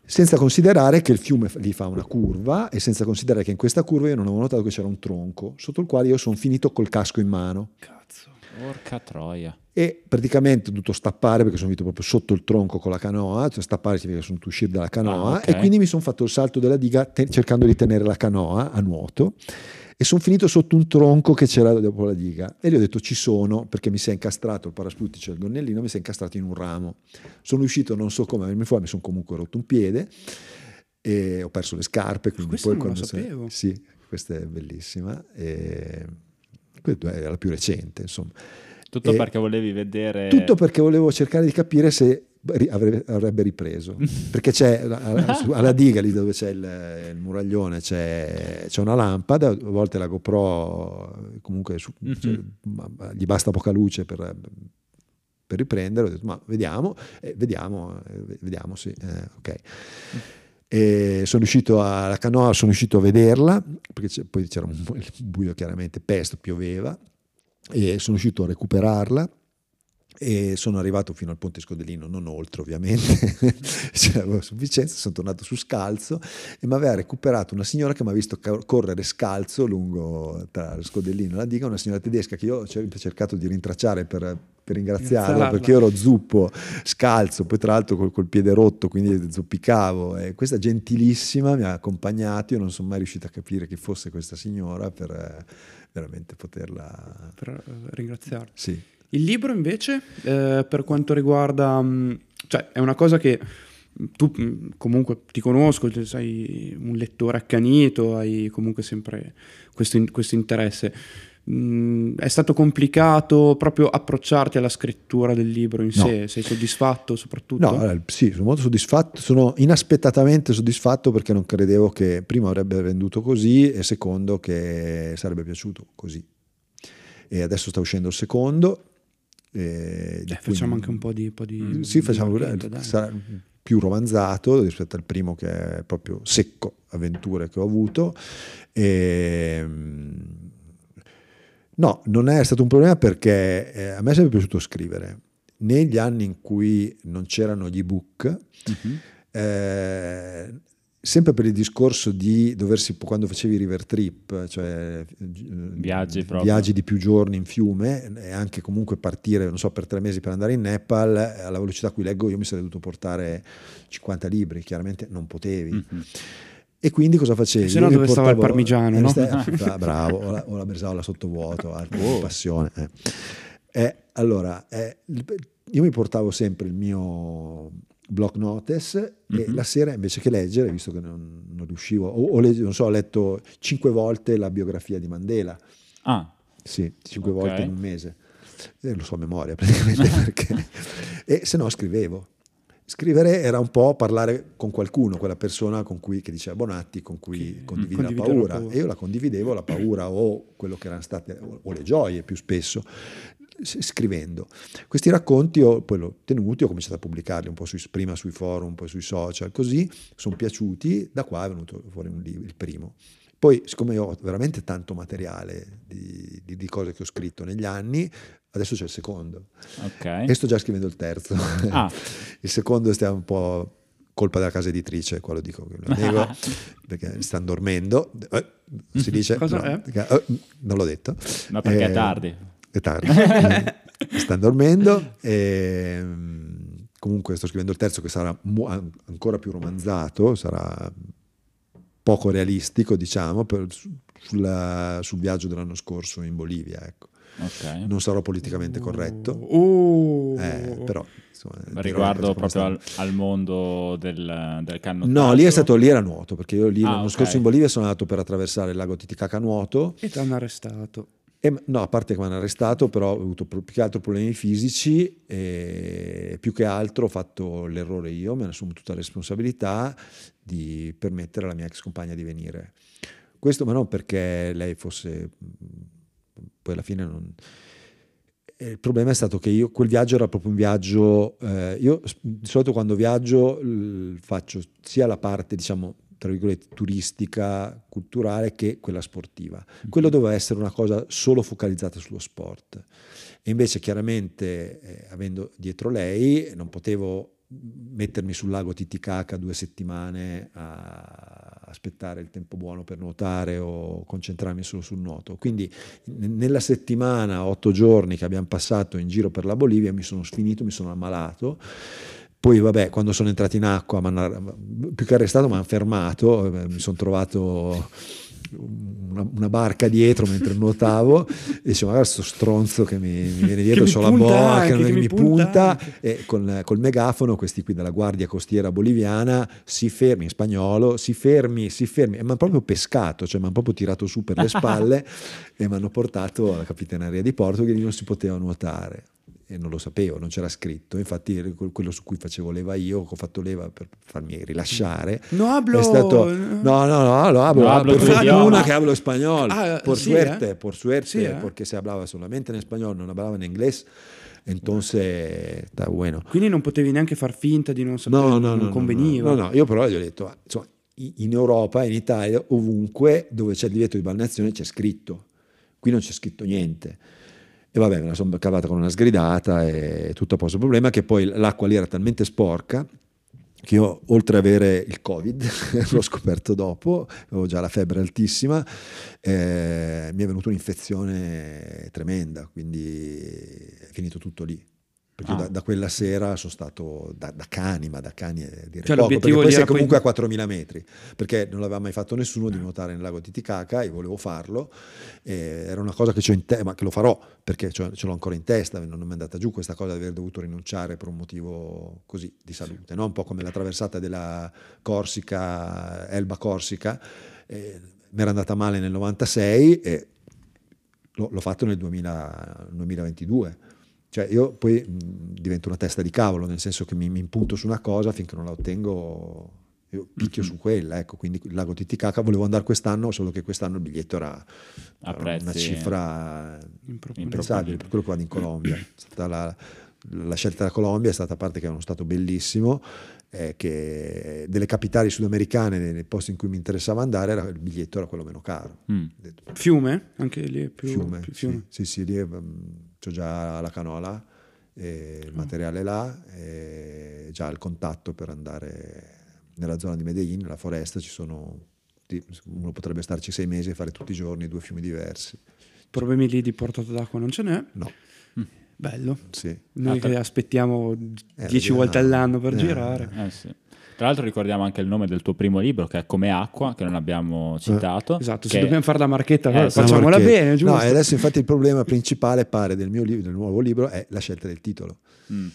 Senza considerare che il fiume lì fa una curva e senza considerare che in questa curva io non avevo notato che c'era un tronco sotto il quale io sono finito col casco in mano. Cazzo, porca troia. E praticamente ho dovuto stappare perché sono finito proprio sotto il tronco con la canoa, cioè stappare significa che sono dovuto uscire dalla canoa ah, okay. e quindi mi sono fatto il salto della diga te- cercando di tenere la canoa a nuoto e sono finito sotto un tronco che c'era dopo la diga e gli ho detto ci sono perché mi si è incastrato il parasputice cioè il gonnellino mi si è incastrato in un ramo sono uscito non so come mi fuori mi sono comunque rotto un piede e ho perso le scarpe quindi questo poi non lo sapevo sì questa è bellissima e è la più recente insomma. Tutto e perché volevi vedere... Tutto perché volevo cercare di capire se avrebbe ripreso. Perché c'è alla diga lì dove c'è il, il muraglione c'è, c'è, una lampada a volte la GoPro comunque su, mm-hmm. cioè, gli basta poca luce per, per riprendere ho detto ma vediamo eh, vediamo eh, vediamo sì eh, ok e sono uscito alla canoa sono uscito a vederla perché poi c'era un buio chiaramente pesto pioveva e sono riuscito a recuperarla e sono arrivato fino al ponte Scodellino, non oltre ovviamente, c'era sufficienza, sono tornato su scalzo e mi aveva recuperato una signora che mi ha visto correre scalzo lungo tra lo Scodellino e la diga, una signora tedesca che io ho cercato di rintracciare per, per ringraziarla perché io ero zuppo, scalzo, poi tra l'altro col, col piede rotto, quindi zoppicavo e questa gentilissima mi ha accompagnato, io non sono mai riuscito a capire chi fosse questa signora per veramente poterla... Per ringraziarla. Sì. Il libro invece, eh, per quanto riguarda... Mm, cioè, è una cosa che tu mm, comunque ti conosco, sei un lettore accanito, hai comunque sempre questo, questo interesse. Mm, è stato complicato proprio approcciarti alla scrittura del libro in no. sé? Sei soddisfatto soprattutto? No, sì, sono molto soddisfatto, sono inaspettatamente soddisfatto perché non credevo che primo avrebbe venduto così e secondo che sarebbe piaciuto così. E adesso sta uscendo il secondo. Eh, facciamo anche un po' di... Po di mm, sì, facciamo... Sarà più romanzato rispetto al primo che è proprio secco, avventure che ho avuto. E No, non è stato un problema perché eh, a me è sempre piaciuto scrivere. Negli anni in cui non c'erano gli ebook, uh-huh. eh, sempre per il discorso di doversi, quando facevi river trip, cioè viaggi, viaggi, di più giorni in fiume e anche comunque partire, non so, per tre mesi per andare in Nepal, alla velocità a cui leggo io mi sarei dovuto portare 50 libri, chiaramente non potevi. Uh-huh. E quindi cosa facevi? Se no dove stava il parmigiano, no? ah, bravo, o la, o la bresaola sottovuoto, oh. passione. Eh. Eh, allora, eh, io mi portavo sempre il mio block notice mm-hmm. e mhm. la sera invece che leggere, visto che non, non riuscivo, o, o legge, non so, ho letto cinque volte la biografia di Mandela. Ah. Sì, cinque okay. volte in un mese. Eh, lo so a memoria praticamente perché... e se no scrivevo Scrivere era un po' parlare con qualcuno, quella persona con cui, che diceva Bonatti, con cui condivide la paura. la paura. E io la condividevo, la paura o quello che erano state, o le gioie più spesso, scrivendo. Questi racconti ho poi l'ho tenuti, ho cominciato a pubblicarli un po' sui, prima sui forum, poi sui social, così, sono piaciuti, da qua è venuto fuori un libro, il primo. Poi, siccome ho veramente tanto materiale di, di, di, cose che ho scritto negli anni, Adesso c'è il secondo. Ok. E sto già scrivendo il terzo. Ah. il secondo stiamo un po' colpa della casa editrice, qua lo dico, lo nego, perché stanno dormendo. Eh, si dice? Cosa no, è? eh, non l'ho detto. No, perché è Eh, tardi. È tardi. Stanno dormendo. E, mm, comunque sto scrivendo il terzo che sarà ancora più romanzato, sarà poco realistico, diciamo, per- su- sulla- sul viaggio dell'anno scorso in Bolivia. Ecco. Ok. Non sarò politicamente corretto. Oh. Eh, però insomma, Riguardo proprio al, al mondo del, del cannottaggio. No, lì è stato lì era nuoto, perché io lì Ah, l'anno ok. scorso in Bolivia sono andato per attraversare il lago Titicaca a nuoto. E ti hanno arrestato. E, no, a parte che mi hanno arrestato, però ho avuto più che altro problemi fisici e più che altro ho fatto l'errore io, me ne assumo tutta la responsabilità di permettere alla mia ex compagna di venire. Questo ma non perché lei fosse... poi alla fine non... E Il problema è stato che io, quel viaggio era proprio un viaggio, eh, io di solito quando viaggio faccio sia la parte, diciamo, tra virgolette, turistica, culturale, che quella sportiva. Quello doveva essere una cosa solo focalizzata sullo sport. E invece chiaramente, eh, avendo dietro lei, non potevo mettermi sul lago Titicaca due settimane a aspettare il tempo buono per nuotare o concentrarmi solo sul nuoto. Quindi nella settimana, otto giorni che abbiamo passato in giro per la Bolivia, mi sono sfinito, mi sono ammalato. Poi, vabbè, quando sono entrato in acqua, più che arrestato, mi hanno fermato, eh, mi sono trovato una, una barca dietro mentre nuotavo e dicevo, magari sto stronzo che mi, mi viene dietro, mi c'ho la boa anche, che, che mi mi punta punta e con, col megafono questi qui della Guardia Costiera Boliviana si fermi in spagnolo, si fermi, si fermi, e mi hanno proprio pescato, cioè mi hanno proprio tirato su per le spalle e mi hanno portato alla capitaneria di Porto che lì non si poteva nuotare e non lo sapevo, non c'era scritto, infatti quello su cui facevo leva io, che ho fatto leva per farmi rilasciare. No hablo. È stato, no, no, no, lo hablo, No hablo idioma. fortuna que hablo español. Ah, por sí, suerte, eh. por suerte, Sí, eh. porque se hablaba solamente en español, no hablaba en inglés. Entonces, está bueno. Quindi non potevi neanche far finta di non sapere, No, no, non no, no, conveniva. No, no, io però gli ho detto, ah, insomma, in Europa, in Italia, ovunque dove c'è il divieto di balneazione c'è scritto. Qui non c'è scritto niente. E vabbè, me la sono cavata con una sgridata e tutto a posto. Il problema è che poi l'acqua lì era talmente sporca che io, oltre ad avere il Covid, l'ho scoperto dopo, avevo già la febbre altissima, eh, mi è venuta un'infezione tremenda, quindi è finito tutto lì. Perché Ah. da, da quella sera sono stato da, da cani, ma da cani è dire Cioè, poco, perché poi sei era poi- comunque a 4000 metri, perché non l'aveva mai fatto nessuno di nuotare nel lago Titicaca e volevo farlo, e era una cosa che c'ho in te- ma che lo farò, perché ce l'ho ancora in testa, non mi è andata giù questa cosa di aver dovuto rinunciare per un motivo così di salute, no? un po' come la traversata della Corsica, Elba Corsica, eh, mi era andata male nel 96 e l'ho, l'ho fatto nel 2000 2022. Cioè io poi mh, divento una testa di cavolo, nel senso che mi, mi impunto su una cosa finché non la ottengo, io picchio su quella, ecco, quindi il lago Titicaca volevo andare quest'anno, solo che quest'anno il biglietto era, A era prezzi una cifra impensabile, per quello che vado in Colombia. È stata la, la scelta della Colombia è stata a parte che è uno stato bellissimo, eh, che delle capitali sudamericane, nei, nei posti in cui mi interessava andare, era- il biglietto era quello meno caro. Mm. Fiume? Anche lì è più fiume, più sì, fiume. sì, sì, lì ho già la canola, il materiale là, già il contatto per andare nella zona di Medellin, nella foresta, ci sono, uno potrebbe starci sei mesi e fare tutti i giorni due fiumi diversi. Problemi lì di portata d'acqua non ce n'è. No, Bello. sì. Noi Ah, che aspettiamo Eh, dieci volte all'anno per Eh, girare. Eh, sì. Tra l'altro ricordiamo anche il nome del tuo primo libro che è Come acqua, che non abbiamo citato. Esatto, che- se dobbiamo fare la marchetta, Eh, allora facciamola Perché- bene, giusto? No, e adesso infatti il problema principale pare del mio libro, del nuovo libro, è la scelta del titolo, Mm.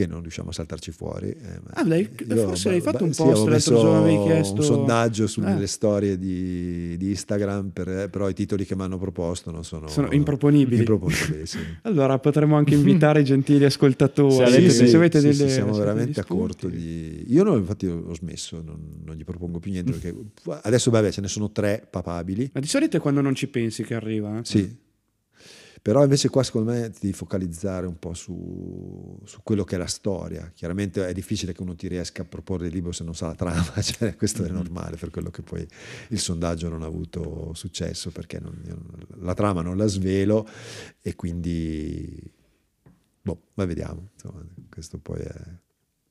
Che non riusciamo a saltarci fuori. eh, ma Ah, l'hai- io- forse l'hai fatto un sì, post, avevo l'altro giorno avevi chiesto- un sondaggio sulle Eh. storie di, di Instagram, per- però i titoli che mi hanno proposto non sono... Sono improponibili. improponibili, sì. Allora potremmo anche invitare i gentili ascoltatori. Se Se avete- sì, se avete sì, delle, sì, siamo veramente a corto di... Io no, infatti ho smesso, non, non gli propongo più niente perché adesso vabbè ce ne sono tre papabili. Ma di solito è quando non ci pensi che arriva. eh? Sì. Però invece qua secondo me ti devi focalizzare un po' su, su quello che è la storia. Chiaramente è difficile che uno ti riesca a proporre il libro se non sa la trama, cioè, questo è normale per quello che poi il sondaggio non ha avuto successo perché non- la trama non la svelo e quindi boh, ma vediamo. Insomma, questo poi è...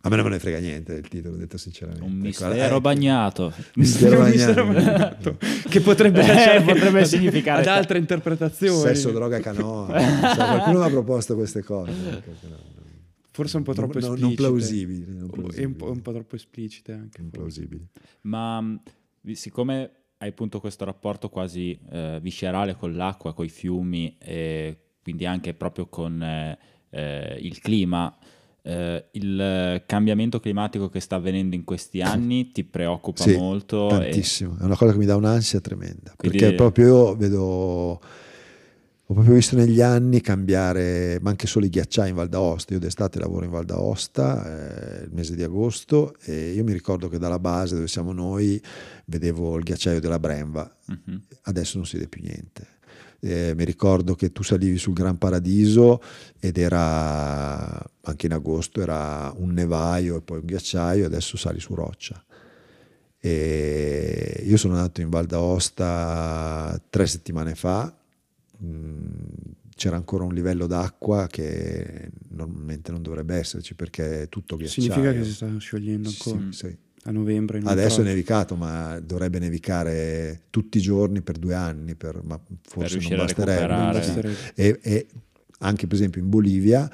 A me non me ne frega niente del titolo, detto sinceramente. Un Ecco, mistero eh, bagnato. Mistero Un mistero bagnato. bagnato. che potrebbe, Eh, potrebbe significare- ad altre interpretazioni. Sesso, droga canoa. Cioè, qualcuno mi ha proposto queste cose. no. Forse un po' troppo non- esplicite. non plausibili, non E un plausibili. po', un po' troppo esplicite anche. Non plausibili. Ma mh, siccome hai appunto questo rapporto quasi eh, viscerale con l'acqua, con i fiumi e quindi anche proprio con eh, eh, il clima, eh, il cambiamento climatico che sta avvenendo in questi anni ti preoccupa Sì, molto? e- Tantissimo, è una cosa che mi dà un'ansia tremenda. Quindi- Perché proprio io vedo, ho proprio visto negli anni cambiare, ma anche solo i ghiacciai in Val d'Aosta. Io d'estate lavoro in Val d'Aosta, eh, il mese di agosto, e io mi ricordo che dalla base dove siamo noi vedevo il ghiacciaio della Bremba, Mhm. adesso non si vede più niente. Eh, mi ricordo che tu salivi sul Gran Paradiso ed era anche in agosto era un nevaio e poi un ghiacciaio, adesso sali su roccia. E io sono andato in Val d'Aosta tre settimane fa, mm, c'era ancora un livello d'acqua che normalmente non dovrebbe esserci perché è tutto ghiacciaio. Significa che si sta sciogliendo Sì, ancora sì. A novembre. Adesso è nevicato, ma dovrebbe nevicare tutti i giorni per due anni, per- ma forse non riuscire a basterebbe. Sì. Basterebbe. E, e anche per esempio in Bolivia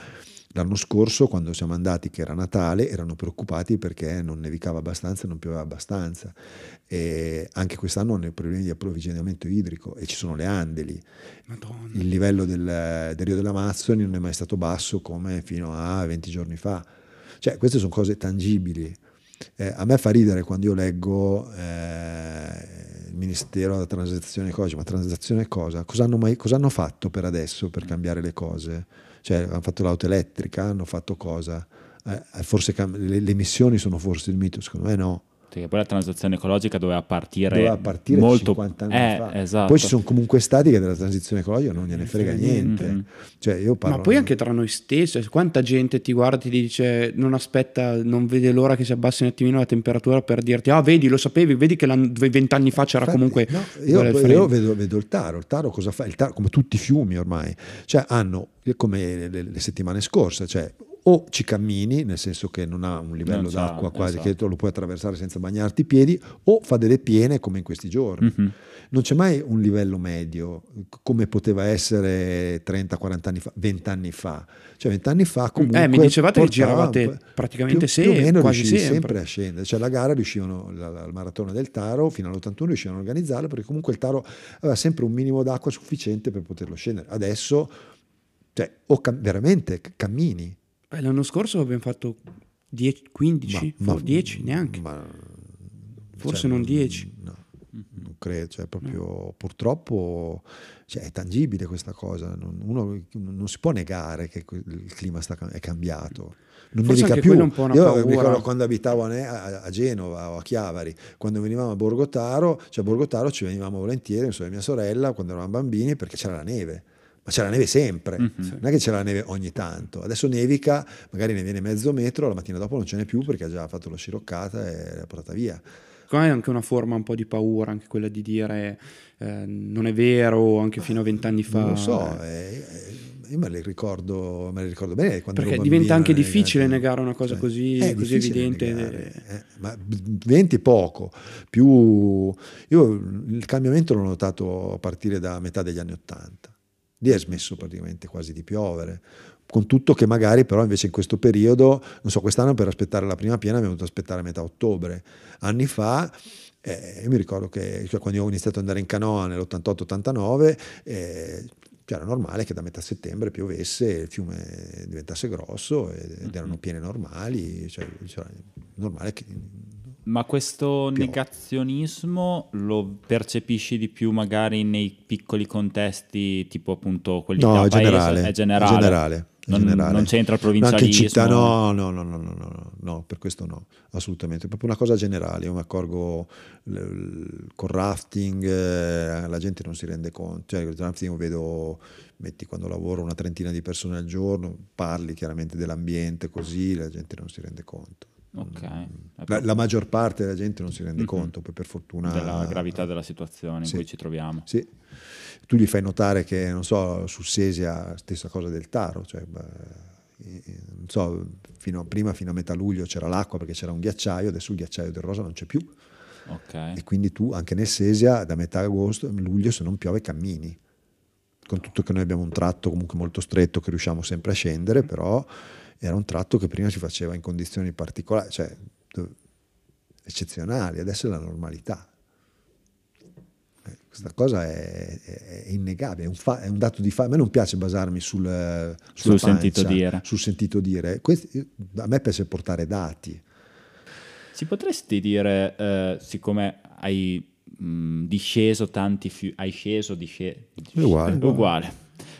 l'anno scorso, quando siamo andati, che era Natale, erano preoccupati perché non nevicava abbastanza e non pioveva abbastanza. E anche quest'anno hanno problemi di approvvigionamento idrico e ci sono le Andeli. Madonna. Il livello del, del Rio dell'Amazzoni non è mai stato basso come fino a 20 giorni fa. Cioè, queste sono cose tangibili. Eh, a me fa ridere quando io leggo eh, il Ministero della Transizione Ecologica, ma transizione cosa? Cosa hanno, mai- cosa hanno fatto per adesso per cambiare le cose? Cioè, hanno fatto l'auto elettrica, hanno fatto cosa? Eh, forse le, le emissioni sono forse il mito, secondo me no. Perché poi la transizione ecologica doveva partire, Doveva partire molto 50 anni eh, fa. Esatto. Poi ci sono comunque stati che della transizione ecologica non gliene frega niente. Mhm. Cioè, io parlo Ma poi anche tra noi stessi, quanta gente ti guarda e ti dice non aspetta, non vede l'ora che si abbassi un attimino la temperatura per dirti ah vedi lo sapevi, vedi che vent'anni fa c'era Infatti, comunque no, io, io vedo, vedo il Taro, il Taro cosa fa? Il Taro, come tutti i fiumi ormai, cioè hanno come le, le settimane scorse, cioè o ci cammini, nel senso che non ha un livello d'acqua quasi esatto. che tu lo puoi attraversare senza bagnarti i piedi, o fa delle piene come in questi giorni. Mhm. Non c'è mai un livello medio come poteva essere 30, 40 anni fa, 20 anni fa. Cioè 20 anni fa comunque... Eh, mi dicevate che giravate praticamente più, più o se- meno quasi sempre. sempre a scendere. Cioè la gara riuscivano, la, la- il maratona del Taro fino all'81 riuscivano a organizzarla perché comunque il Taro aveva sempre un minimo d'acqua sufficiente per poterlo scendere. Adesso, cioè, o cam- veramente cammini. L'anno scorso abbiamo fatto 10, 15, Ma- ma- fo- 10 neanche. ma- Forse cioè, non 10. No, non credo, cioè proprio purtroppo cioè, è tangibile questa cosa, non, uno non si può negare che il clima sta è cambiato. Non Forse anche più. un po' una Io paura. mi ricordo quando abitavo a- a Genova o a Chiavari, quando venivamo a Borgotaro, cioè a Borgotaro ci venivamo volentieri, insomma, mia sorella, quando eravamo bambini, perché c'era la neve. Ma c'era la neve sempre, Mhm. non è che c'era la neve ogni tanto. Adesso nevica, magari ne viene mezzo metro, la mattina dopo non ce n'è più perché ha già fatto la sciroccata e l'ha portata via. Secondo me è anche una forma un po' di paura, anche quella di dire eh, non è vero, anche fino a vent'anni fa. Non lo so, eh, io me le ricordo, me le ricordo bene quando Perché diventa bambino, anche eh, difficile eh, negare una cosa cioè, così- è così evidente. negare, eh, ma 20 poco, più io il cambiamento l'ho notato a partire da metà degli anni 80. Lì è smesso praticamente quasi di piovere. Con tutto che magari però invece in questo periodo, non so, quest'anno per aspettare la prima piena abbiamo dovuto aspettare metà ottobre. Anni fa eh, io mi ricordo che cioè, quando io ho iniziato ad andare in canoa nell'88-89, eh, cioè, era normale che da metà settembre piovesse, il fiume diventasse grosso ed ed erano piene normali, cioè, cioè, normale che... Ma questo più. negazionismo lo percepisci di più magari nei piccoli contesti, tipo appunto quelli no, da è paese? Generale, è generale. È generale. Non, non, c'entra il provincialismo. No, città, no, no, no, no, no, no, no, per questo no, assolutamente. È proprio una cosa generale. Io mi accorgo col rafting, eh, la gente non si rende conto. Cioè, il rafting io vedo, metti quando lavoro, una trentina di persone al giorno, parli chiaramente dell'ambiente così, la gente non si rende conto. Ok. È La, la maggior parte della gente non si rende Mhm. conto, poi per fortuna... della gravità della situazione in Sì. cui ci troviamo. Sì. Tu gli fai notare che, non so, su Sesia, stessa cosa del Taro, cioè non so, fino a, prima, fino a metà luglio c'era l'acqua perché c'era un ghiacciaio, adesso il ghiacciaio del Rosa non c'è più. Ok. E quindi tu anche nel Sesia da metà agosto, luglio se non piove cammini. Con tutto che noi abbiamo un tratto comunque molto stretto che riusciamo sempre a scendere, però era un tratto che prima si faceva in condizioni particolari, cioè eccezionali, adesso è la normalità. Eh, Questa cosa è, è- è innegabile, è un, fa- è un dato di fatto. A me non piace basarmi sul, Sul sentito pancia, dire. Sul sentito dire. Questi- a me piace portare dati. Ci potresti dire, eh, siccome hai mh, disceso tanti fiumi, hai sceso, disce- Uguale. uguale.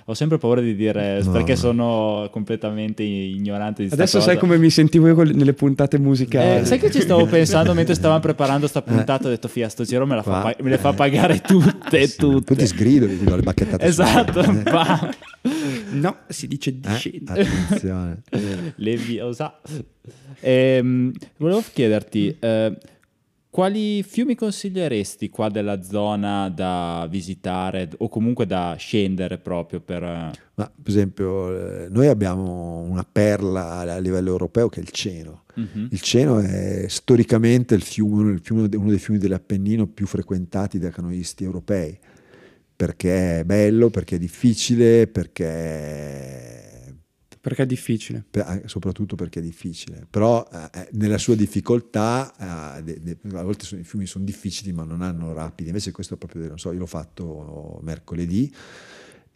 Ho sempre paura di dire No, perché no. sono completamente ignorante di Adesso cosa. sai come mi sentivo io nelle puntate musicali. Eh, sai che ci stavo pensando mentre stavamo preparando sta puntata? Ho detto, Fia, sto giro me, la fa pa- me le fa pagare tutte, Sì, Poi tutte. ti sgrido, ti do le bacchettate. Esatto, eh. No, si dice Eh, discendi. attenzione. Leviosa. Ehm, volevo chiederti, eh, quali fiumi consiglieresti qua della zona da visitare o comunque da scendere proprio per... eh, Ma per esempio, eh, noi abbiamo una perla a livello europeo che è il Ceno. mhm. Il Ceno è storicamente il fiume, il fiume- uno dei fiumi dell'Appennino più frequentati dai canoisti europei, perché è bello, perché è difficile, perché Perché è difficile. per- anche- soprattutto perché è difficile. Però eh, nella sua difficoltà, eh, de- de- a volte sono- i fiumi sono difficili ma non hanno rapidi, invece questo proprio, non so, io l'ho fatto mercoledì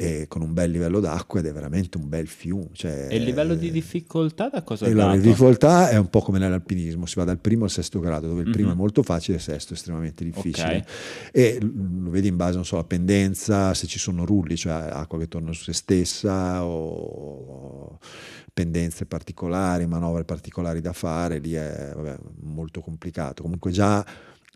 e con un bel livello d'acqua ed è veramente un bel fiume. Cioè, E il livello di difficoltà da cosa è la difficoltà è un po' come nell'alpinismo, si va dal primo al sesto grado, dove il primo Mhm. è molto facile e il sesto è estremamente difficile. Ok. E lo vedi in base, non so, alla pendenza, se ci sono rulli, cioè acqua che torna su se stessa o pendenze particolari, manovre particolari da fare, lì è vabbè, molto complicato. Comunque già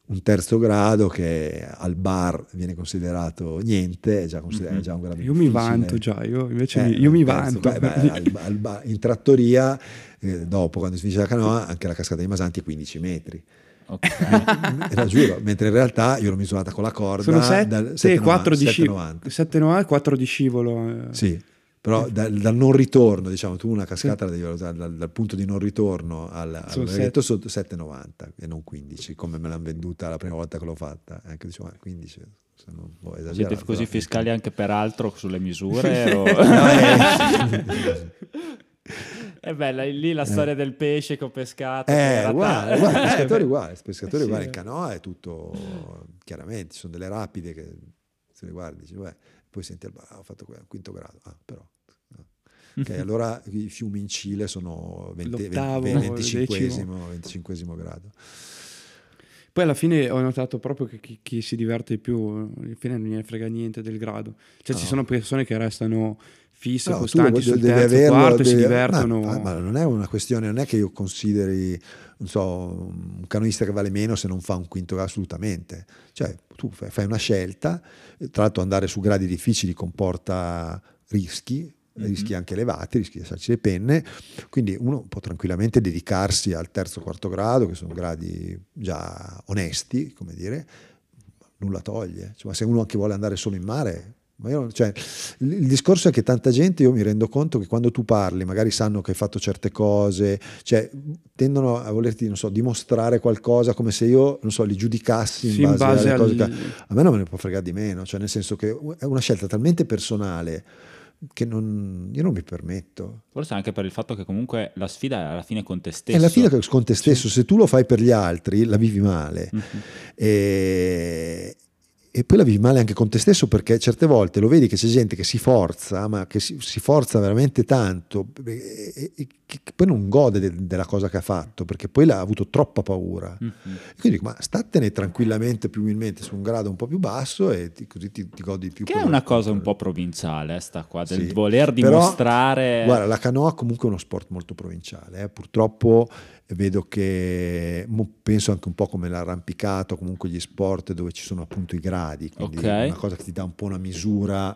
un terzo grado che al bar viene considerato niente, è già, consider- è già un grado Io mi difficile. vanto già, io invece Eh, mi, io mi terzo. vanto. Beh, beh, al- al bar- in trattoria, eh, dopo quando si finisce la canoa, anche la cascata dei Masanti è 15 metri. Ok. E la giuro, mentre in realtà io l'ho misurata con la corda Sono dal 7 4 di 7,90. scivolo. 7,90 4 di scivolo. eh. Sì, però dal, dal non ritorno, diciamo, tu una cascata la devi valutare dal, dal punto di non ritorno al, al sotto 7,90 e non 15, come me l'hanno venduta la prima volta che l'ho fatta. Anche "Ah, 15, se non vuoi esagerare. Siete così fiscali anche per altro sulle misure? o- eh, È bella, lì la storia del pesce che ho pescato. Eh, era uguale, uguale, Eh, pescatori beh. uguale, pescatori Sì, uguale, eh. in canoa è tutto, chiaramente, ci sono delle rapide che se le guardi, dici, "Beh", poi senti, "Ah, ho fatto que- quinto grado, ah, però... no. Ok, allora i fiumi in Cile sono 20, L'ottavo, 25, 25 grado. Poi alla fine ho notato proprio che chi, chi si diverte di più, alla fine non gliene frega niente del grado. Cioè ci No. sono persone che restano fisse, No, costanti sul devi terzo, averlo, quarto e si devi- divertono. Ma, ma non è una questione, non è che io consideri, non so, un canoista che vale meno se non fa un quinto grado, assolutamente. Cioè, tu fai una scelta, tra l'altro andare su gradi difficili comporta rischi, Mhm. rischi anche elevati, rischi di lasciarci le penne, quindi uno può tranquillamente dedicarsi al terzo quarto grado, che sono gradi già onesti, come dire, nulla toglie. Cioè, ma se uno anche vuole andare solo in mare, ma io, cioè, il, discorso è che tanta gente, io mi rendo conto che quando tu parli, magari sanno che hai fatto certe cose, cioè tendono a volerti, non so, dimostrare qualcosa come se io, non so, li giudicassi in Sì, in base, base alle cose al- che... A me non me ne può fregare di meno, cioè nel senso che è una scelta talmente personale che non, io non mi permetto. Forse anche per il fatto che comunque la sfida è alla fine con te stesso. È la fine che con te stesso, se tu lo fai per gli altri, la vivi male. Mhm. E, e poi la vivi male anche con te stesso perché certe volte lo vedi che c'è gente che si forza, ma che si, si forza veramente tanto e, e- che poi non gode de- della cosa che ha fatto perché poi l'ha avuto troppa paura. Mhm. E quindi dico, ma statene tranquillamente, più umilmente su un grado un po' più basso e ti- così ti, ti godi più. Che è una cosa un po' provinciale, eh, sta qua, del Sì. voler Però, dimostrare... Guarda, la canoa comunque è uno sport molto provinciale. eh. Purtroppo vedo che penso anche un po' come l'arrampicato, comunque gli sport dove ci sono appunto i gradi, quindi Ok. una cosa che ti dà un po' una misura,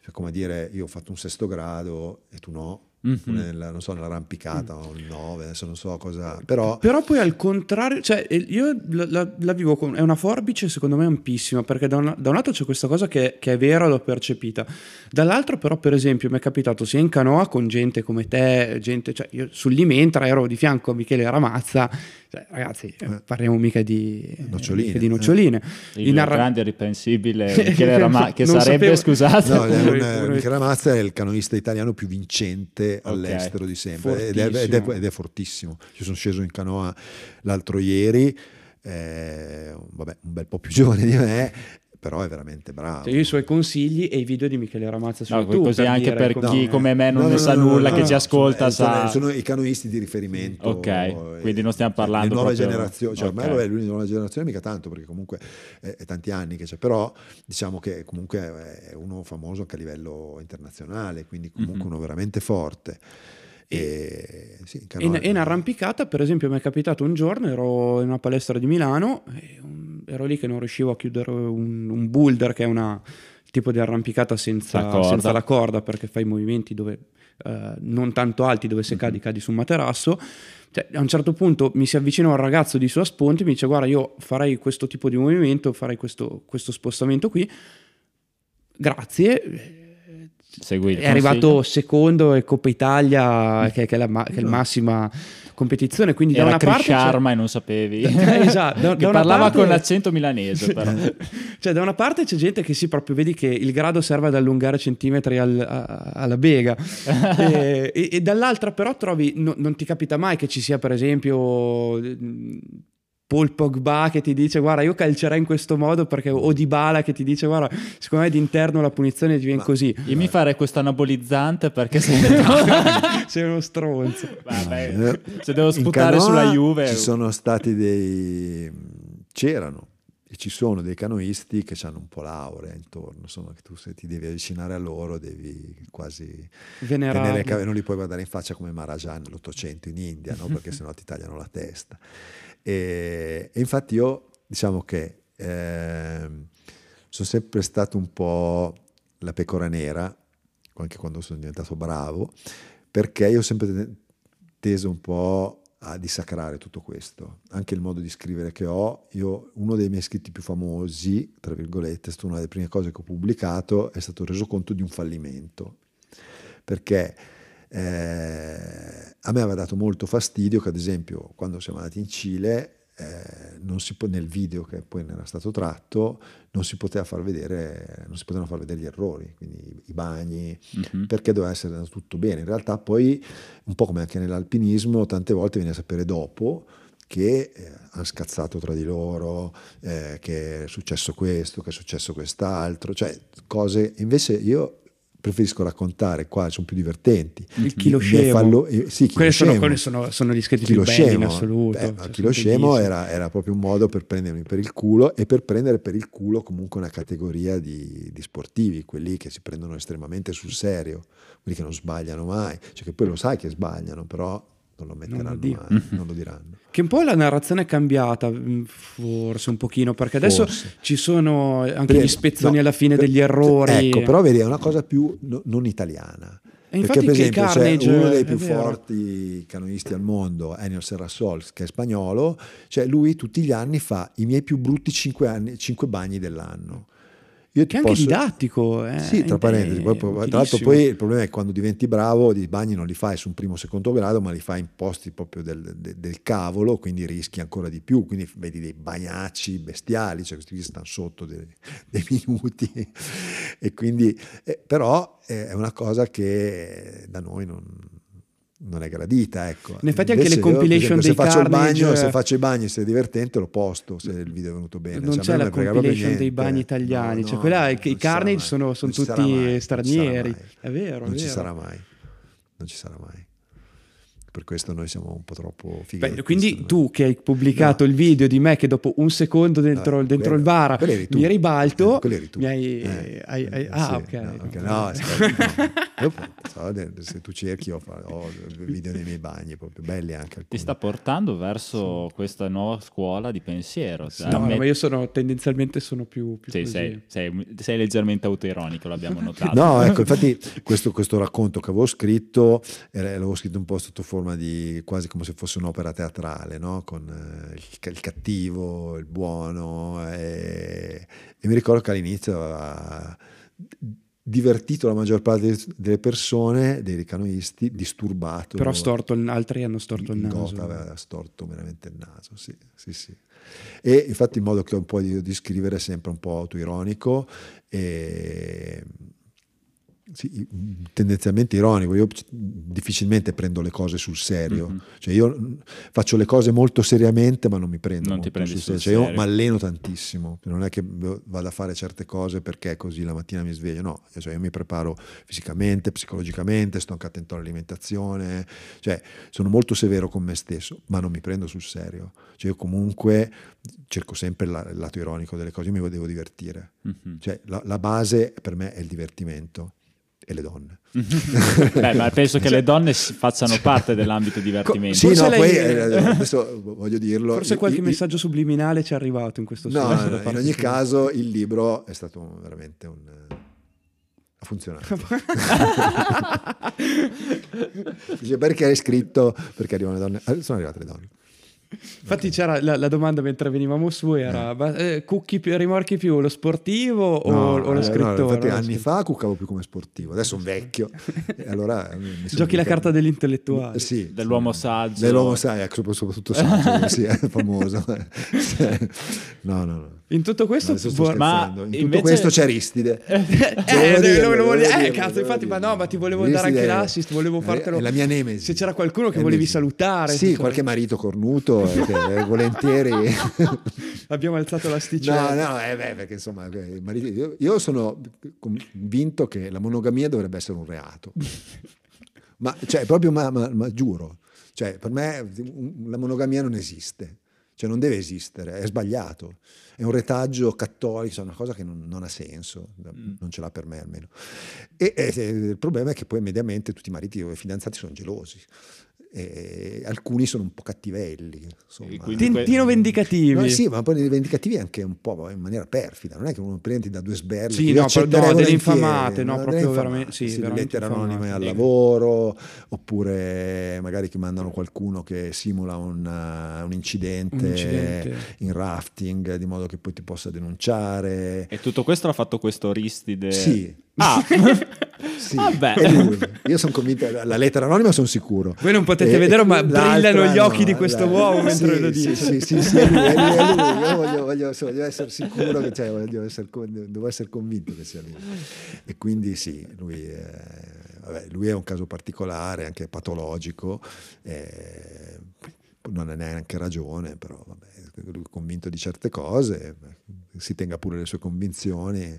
cioè, come dire io ho fatto un sesto grado e tu no. Mhm. nella, non so, nell'arrampicata o il 9, adesso non so cosa, però Però poi al contrario, cioè eh, io la, la- la vivo con, è una forbice secondo me ampissima, perché da un, da un lato c'è questa cosa che, che è vera, l'ho percepita, dall'altro però per esempio mi è capitato sia in canoa con gente come te, gente, cioè io sull'Imentra ero di fianco a Michele Ramazza, cioè, ragazzi eh, parliamo mica di Noccioline, mica di eh. noccioline. Il In arra- grande irreprensibile Michele Rama- che sarebbe, sapevo- scusate, No, è un- Michele Ramazza è il canoista italiano più vincente all'estero di sempre ed è, ed è- Fortissimo. ed è fortissimo. Ci sono sceso in canoa l'altro ieri, eh, vabbè, un bel po' più giovane di me, però è veramente bravo. Cioè, io i suoi consigli e i video di Michele Ramazza su No, YouTube. così anche dire per come- chi come me non No, ne no, sa no, no, nulla, no, che no, ci ascolta, sono, sa... sono i canoisti di riferimento. Ok, eh, quindi non stiamo parlando Le nuove proprio- generazioni, cioè ormai ok. vabbè, lui di nuova generazione mica tanto, perché comunque è, è tanti anni che c'è, però diciamo che comunque è uno famoso anche a livello internazionale, quindi comunque Mhm. uno veramente forte. E, sì, E e in arrampicata, per esempio, mi è capitato un giorno, ero in una palestra di Milano, e un- ero lì che non riuscivo a chiudere un, un boulder, che è una, il tipo di arrampicata senza, La corda. senza la corda, perché fai movimenti dove, eh, non tanto alti, dove se Mhm. cadi, cadi su un materasso. Cioè, a un certo punto mi si avvicina un ragazzo di sua sponte e mi dice: Guarda, io farei questo tipo di movimento, farei questo, questo spostamento qui. Grazie. Segui il È arrivato secondo e Coppa Italia, che, che è la, che è la massima competizione. Quindi da Era una parte. Chris c'è- Sharma e non sapevi. Esatto, da- che da una parlava parte- con l'accento milanese, però. cioè, da una parte c'è gente che sì, proprio vedi che il grado serve ad allungare centimetri al- a- alla bega, e, e- e dall'altra, però, trovi, no- non ti capita mai che ci sia, per esempio. Paul Pogba che ti dice guarda io calcerei in questo modo perché o Dybala che ti dice guarda secondo me d'interno la punizione viene Ma- così Io mi farei questo anabolizzante perché se, sei uno stronzo Vabbè, se devo sputare sulla Juve Ci sono stati dei. C'erano e ci sono dei canoisti che hanno un po' l'aurea intorno. Insomma, che tu se ti devi avvicinare a loro devi quasi. cave- non li puoi guardare in faccia come Maharaja nell'Ottocento in India, no? perché sennò ti tagliano la testa. E, e infatti io diciamo che ehm, sono sempre stato un po' la pecora nera, anche quando sono diventato bravo, perché io ho sempre te- teso un po' a dissacrare tutto questo, anche il modo di scrivere che ho. Io, uno dei miei scritti più famosi, tra virgolette, è stata una delle prime cose che ho pubblicato, è stato reso conto di un fallimento, perché eh, a me aveva dato molto fastidio che ad esempio quando siamo andati in Cile eh, non si nel video che poi ne era stato tratto non si poteva far vedere non si potevano far vedere gli errori quindi i, bagni Mhm. perché doveva essere andato tutto bene in realtà poi un po' come anche nell'alpinismo tante volte viene a sapere dopo che eh, hanno scazzato tra di loro, eh, che è successo questo, che è successo quest'altro, cioè cose invece io preferisco raccontare qua, sono più divertenti. il chilo scemo eh, sì, quelli sono, sono, sono gli scritti più belli in assoluto Beh, cioè, chilo scemo era, era proprio un modo per prendermi per il culo e per prendere per il culo comunque una categoria di, di sportivi, quelli che si prendono estremamente sul serio, quelli che non sbagliano mai, cioè che poi lo sai che sbagliano, però non lo metteranno dicono. mai, non lo diranno. Che un po' la narrazione è cambiata, mh, forse un pochino, perché adesso Forse. ci sono anche Per- gli spezzoni no, alla fine per- degli errori. Ecco, però vedi, è una cosa più no- non italiana. E Perché, per esempio, Carnage, uno dei più forti canoisti al mondo, Enio Serrasols, che è spagnolo, cioè lui tutti gli anni fa i miei più brutti 5, bagni dell'anno. Io Che è anche posso- didattico. eh, Sì, tra parentesi. Poi, tra l'altro poi il problema è che quando diventi bravo i bagni non li fai su un primo o secondo grado, ma li fai in posti proprio del, del- del cavolo, quindi rischi ancora di più. Quindi vedi dei bagnacci bestiali, cioè questi qui stanno sotto dei, dei minuti. e quindi, eh, però eh, è una cosa che da noi non, non è gradita. Ecco. In effetti anche le io, compilation esempio, se dei faccio il Carnage- bagno, se faccio i bagni, se è divertente, lo posto se il video è venuto bene. non Cioè, c'è la compilation dei bagni italiani, No, cioè no, quella, i ci Carnage sono, sono ci tutti mai, ci stranieri. È vero, è non ci vero. sarà mai non ci sarà mai per questo noi siamo un po' troppo fighi. Beh, quindi tu che hai pubblicato no. il video di me che dopo un secondo dentro, no, dentro quello, il bar mi ribalto, eh, mi hai... Eh, hai, hai ah, sì, ok. No, okay. no aspetta, se tu cerchi ho, ho, video nei miei bagni proprio belli anche. Alcuni. Ti sta portando verso sì. questa nuova scuola di pensiero. Sì, no, ma io sono tendenzialmente sono più, più sì, sei, sei, sei, leggermente autoironico, l'abbiamo notato. no, ecco, infatti questo, questo racconto che avevo scritto, l'avevo scritto un po' sotto forma di quasi come se fosse un'opera teatrale, no? con eh, il, il, cattivo, il buono. E, e mi ricordo che all'inizio aveva divertito la maggior parte delle persone, dei ricanoisti, disturbato. Però storto, altri hanno storto il naso. Gota aveva storto veramente il naso, sì, sì, sì. E infatti il modo che ho un po' di, di scrivere è sempre un po' autoironico e sì, tendenzialmente ironico, io difficilmente prendo le cose sul serio, mm-hmm. cioè io faccio le cose molto seriamente ma non mi prendo non molto sul serio, cioè io mi alleno tantissimo, non è che vado a fare certe cose perché così la mattina mi sveglio, no, cioè io mi preparo fisicamente, psicologicamente, sto anche attento all'alimentazione, cioè sono molto severo con me stesso, ma non mi prendo sul serio, cioè io comunque cerco sempre il lato ironico delle cose, io mi devo divertire, mm-hmm. cioè la, la base per me è il divertimento e le donne. Beh, ma penso che le donne facciano parte dell'ambito divertimento. Sì, no, lei... poi eh, adesso voglio dirlo. Forse qualche io, messaggio subliminale ci è arrivato in questo no, senso. No, in ogni caso il libro è stato veramente un... ha funzionato. perché hai scritto perché arrivano le donne? Eh, sono arrivate le donne. Infatti c'era la, la, domanda mentre venivamo su era eh. cucchi più, rimorchi più lo sportivo o, no, o lo eh, scrittore? No, infatti anni fa cuccavo più come sportivo, adesso sono vecchio. allora Giochi la carta dell'intellettuale. Sì, dell'uomo saggio. Dell'uomo saggio, ecco, soprattutto saggio, sì, è famoso. no, no, no. In tutto questo, no, vor- ma in invece... tutto questo c'è Ristide. eh, eh, dirlo, lo voglio, eh, cazzo, infatti, ma no, ma ti volevo Ristide dare anche l'assist, volevo fartelo. È la mia nemesi. Se c'era qualcuno che volevi salutare. Sì, qualche marito cornuto, eh, che, volentieri. Abbiamo alzato l'asticella. No, no, eh, beh, perché insomma, io, io sono convinto che la monogamia dovrebbe essere un reato. ma, cioè, proprio, ma, ma, ma giuro. Cioè, per me la monogamia non esiste cioè non deve esistere, è sbagliato, è un retaggio cattolico, è una cosa che non, non ha senso, mm. non ce l'ha per me almeno. E, e, il problema è che poi mediamente tutti i mariti o i fidanzati sono gelosi, e alcuni sono un po' cattivelli. Tintino vendicativi. No, sì, ma poi vendicativi anche un po' in maniera perfida. Non è che uno prende da due sberle. Sì, no, no, delle infamate, no, proprio infamate, veramente. Sì, sì, veramente lettere anonime al lavoro, oppure magari che mandano qualcuno che simula un, uh, un, incidente, un, incidente, in rafting, di modo che poi ti possa denunciare. E tutto questo l'ha fatto questo Ristide? Sì. Ah, sì, Vabbè. Io sono convinto, la lettera anonima sono sicuro. Voi non potete e, vedere, ma brillano gli occhi no, di questo la, uomo mentre sì, lo dice. Sì, sì, sì, è lui, è lui, è lui. Io voglio, voglio, voglio, essere sicuro, che, cioè, voglio essere, devo essere convinto che sia lui. E quindi sì, lui è, vabbè, lui è un caso particolare, anche patologico. Eh, non ha neanche ragione, però vabbè, convinto di certe cose, si tenga pure le sue convinzioni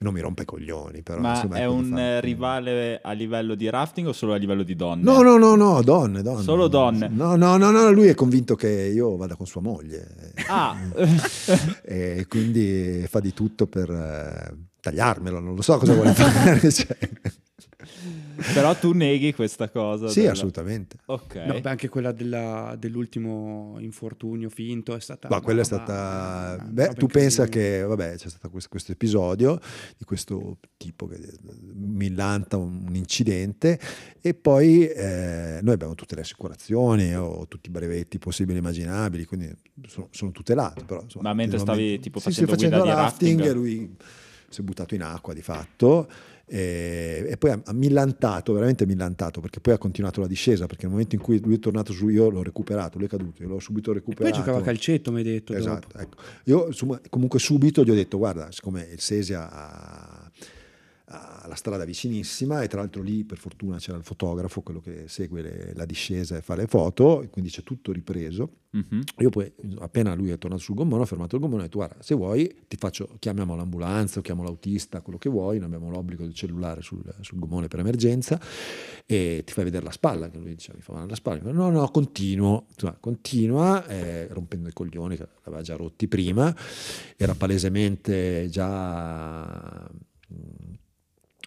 non mi rompe i coglioni. Però, Ma è un rivale a livello di rafting o solo a livello di donne? No, no, no, no, donne, donne. Solo donne. No, no, no, no, lui è convinto che io vada con sua moglie. Ah. e quindi fa di tutto per eh, tagliarmelo, non lo so cosa vuole fare. cioè. Però tu neghi questa cosa. Sì, della... assolutamente. Ok. No, beh, anche quella della, dell'ultimo infortunio finto è stata... Ma quella è stata... Beh, tu pensa che, vabbè, c'è stato questo, questo, episodio di questo tipo che millanta un incidente e poi eh, noi abbiamo tutte le assicurazioni o tutti i brevetti possibili e immaginabili, quindi sono, sono tutelato. Però, insomma, Ma mentre stavi tipo facendo, sì, facendo rafting, rafting, lui si è buttato in acqua di fatto e, e, poi ha, millantato, veramente millantato, perché poi ha continuato la discesa, perché nel momento in cui lui è tornato su io l'ho recuperato, lui è caduto, io l'ho subito recuperato. E poi giocava calcetto, mi hai detto. Esatto, ecco. Io insomma, comunque subito gli ho detto, guarda, siccome il Sesia ha, alla strada vicinissima e tra l'altro lì per fortuna c'era il fotografo, quello che segue le, la discesa e fa le foto, quindi c'è tutto ripreso. Mhm. Io poi, appena lui è tornato sul gommone, ho fermato il gommone e ho detto, guarda, se vuoi ti faccio, chiamiamo l'ambulanza o chiamo l'autista, quello che vuoi, non abbiamo l'obbligo del cellulare sul, sul gommone per emergenza e ti fai vedere la spalla, che lui diceva, mi fa male la spalla, fa, no, no, continuo, Insomma, continua, eh, rompendo i coglioni che aveva già rotti prima, era palesemente già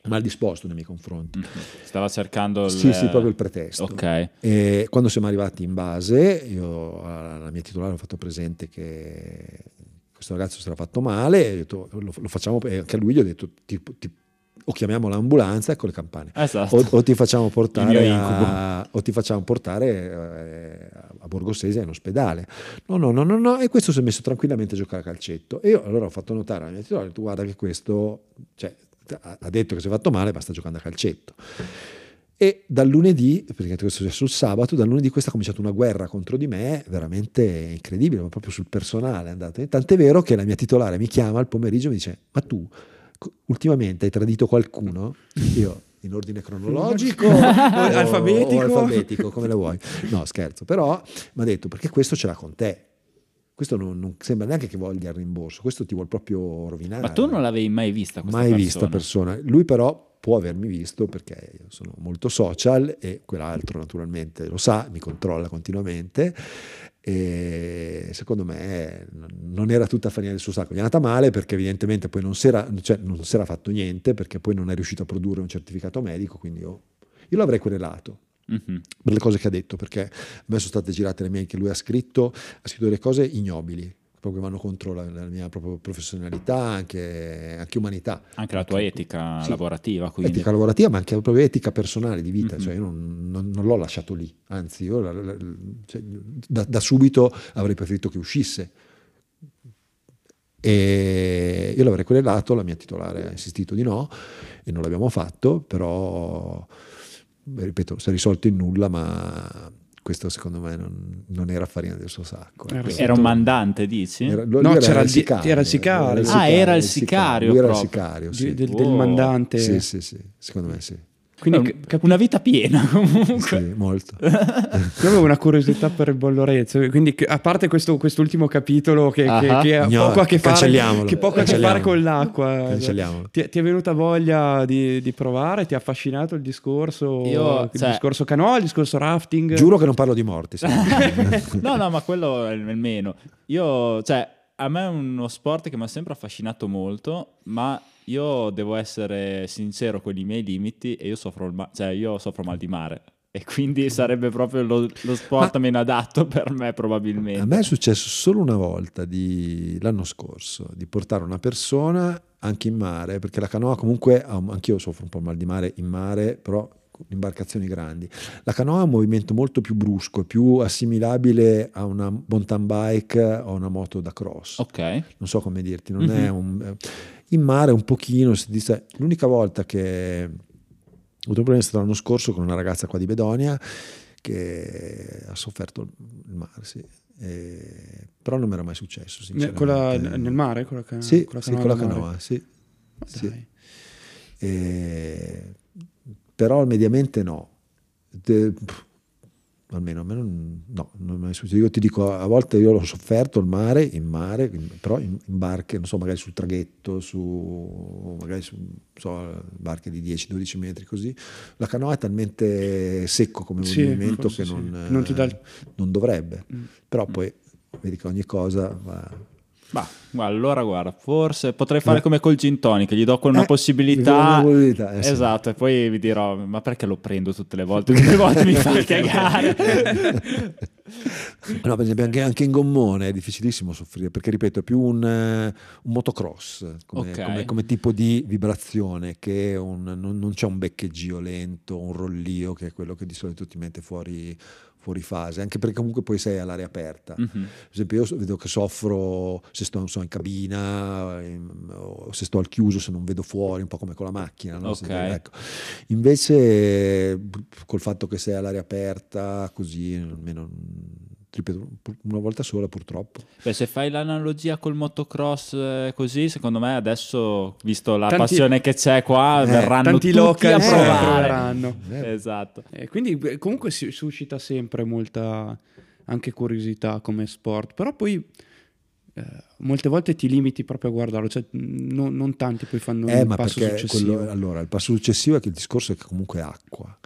mal disposto nei miei confronti. Mhm. Stava cercando il... Sì, sì, proprio il pretesto. Ok. E quando siamo arrivati in base, io alla mia titolare ho fatto presente che questo ragazzo si era fatto male, ho detto, lo, lo facciamo, e anche a lui gli ho detto, ti- ti- o chiamiamo l'ambulanza, ecco le campane. Esatto. O, o ti facciamo portare, a, o ti facciamo portare eh, a Borgosesia in ospedale. No, no, no, no, no. E questo si è messo tranquillamente a giocare a calcetto. E io allora ho fatto notare alla mia titolare, guarda che questo, cioè, ha detto che si è fatto male, basta giocando a calcetto. E dal lunedì, perché questo è successo il sabato, dal lunedì questa ha cominciato una guerra contro di me veramente incredibile, ma proprio sul personale è andata. Tant'è vero che la mia titolare mi chiama al pomeriggio e mi dice, ma tu ultimamente hai tradito qualcuno? Io in ordine cronologico o, Alfabetico? o alfabetico, come la vuoi. No, scherzo, però mi ha detto perché questo ce l'ha con te. Questo non, non sembra neanche che voglia il rimborso, questo ti vuol proprio rovinare. Ma tu non l'avevi mai vista questa mai persona? vista persona. Lui però può avermi visto perché io sono molto social e quell'altro naturalmente lo sa, mi controlla continuamente e secondo me non- era tutta farina del suo sacco. Gli è andata male perché evidentemente poi non si era, cioè fatto niente perché poi non è riuscito a produrre un certificato medico, quindi io, io l'avrei querelato Mhm. per le cose che ha detto, perché a me sono state girate le mail che lui ha scritto, ha scritto delle cose ignobili, proprio che vanno contro la, la mia professionalità, anche, anche umanità. Anche la tua etica Sì. lavorativa, quindi. Etica lavorativa, ma anche proprio etica personale di vita, Mhm. cioè io non, non- non l'ho lasciato lì, anzi io la- la- cioè, da, da subito avrei preferito che uscisse. E io l'avrei querelato, la mia titolare ha insistito di no e non l'abbiamo fatto, però ripeto, si è risolto in nulla, ma questo secondo me non, non era farina del suo sacco. Era ecco. stato- Era un mandante, dici? Era- lui No, era c'era il sicario. era il sicario. Ah, era il sicario Lui era il sicario, sì. Del, del mandante. Sì, sì, sì, secondo me sì. Quindi capi- una vita piena comunque. Sì, molto. Io avevo una curiosità per il Bollorezzo, quindi a parte questo, quest'ultimo capitolo che, che- che ha No, poco a che fare, cancelliamolo, che poco a che fare con l'acqua. Cancelliamolo. Ti, ti è venuta voglia di, di provare? Ti ha affascinato il discorso, Io, il cioè- discorso canoa, il discorso rafting? Giuro che non parlo di morti. no, no, ma quello è il meno. Io, cioè, a me è uno sport che mi ha sempre affascinato molto, ma io devo essere sincero con i miei limiti e io soffro, il ma- cioè, io soffro mal di mare. E quindi sarebbe proprio lo, lo sport Ma- meno adatto per me, probabilmente. A me è successo solo una volta di- l'anno scorso di portare una persona anche in mare, perché la canoa comunque, anch'io soffro un po' mal di mare in mare, però con imbarcazioni grandi. La canoa ha un movimento molto più brusco, più assimilabile a una mountain bike o a una moto da cross. Ok. non so come dirti, non Mhm. è un... In mare un pochino, si dice- l'unica volta che ho avuto un problema è stato l'anno scorso con una ragazza qua di Bedonia che ha sofferto il mare, sì. E- però non mi era mai successo, Ne- con la- sinceramente. nel mare? Con la, ca- Sì, con la sì, canoa con la nel mare? canoa, sì. Sì. E- però mediamente no. De- pff, almeno a me non, no, non è successo. Io ti dico, a volte io l'ho sofferto il mare, in mare, però in, in barche, non so, magari sul traghetto, su magari su non so, barche di 10-12 metri così. La canoa è talmente secco come Sì, movimento che sì. non, Non ti dà il- non dovrebbe. Mm. Però poi vedi che ogni cosa va... Guarda, allora guarda, forse potrei fare come col gin tonic, gli do una Eh, possibilità. una possibilità, eh, sì. esatto, e poi vi dirò, ma perché lo prendo tutte le volte? Tutte le volte mi fa cagare. No, per esempio anche, anche in gommone è difficilissimo soffrire perché ripeto è più un, eh, un motocross come, Ok. come- come tipo di vibrazione che un- non, non c'è un beccheggio lento, un rollio che è quello che di solito ti mette fuori, fuori fase, anche perché comunque poi sei all'aria aperta. Mhm. Per esempio io vedo che soffro se sto so, in cabina in- o se sto al chiuso, se non vedo fuori, un po' come con la macchina. no? Se- Ok. ecco. Invece col fatto che sei all'aria aperta, così almeno ripeto, una volta sola purtroppo. Beh, se fai l'analogia col motocross eh, così, secondo me adesso, visto la Tanti- passione che c'è qua, Eh, verranno tanti tutti a provare. proveranno. Eh, Esatto. Eh, quindi comunque si suscita sempre molta anche curiosità come sport, però poi eh, molte volte ti limiti proprio a guardarlo, cioè mh, non, non tanti poi fanno Eh, il ma passo successivo. quello- allora, il passo successivo è che il discorso è che comunque è acqua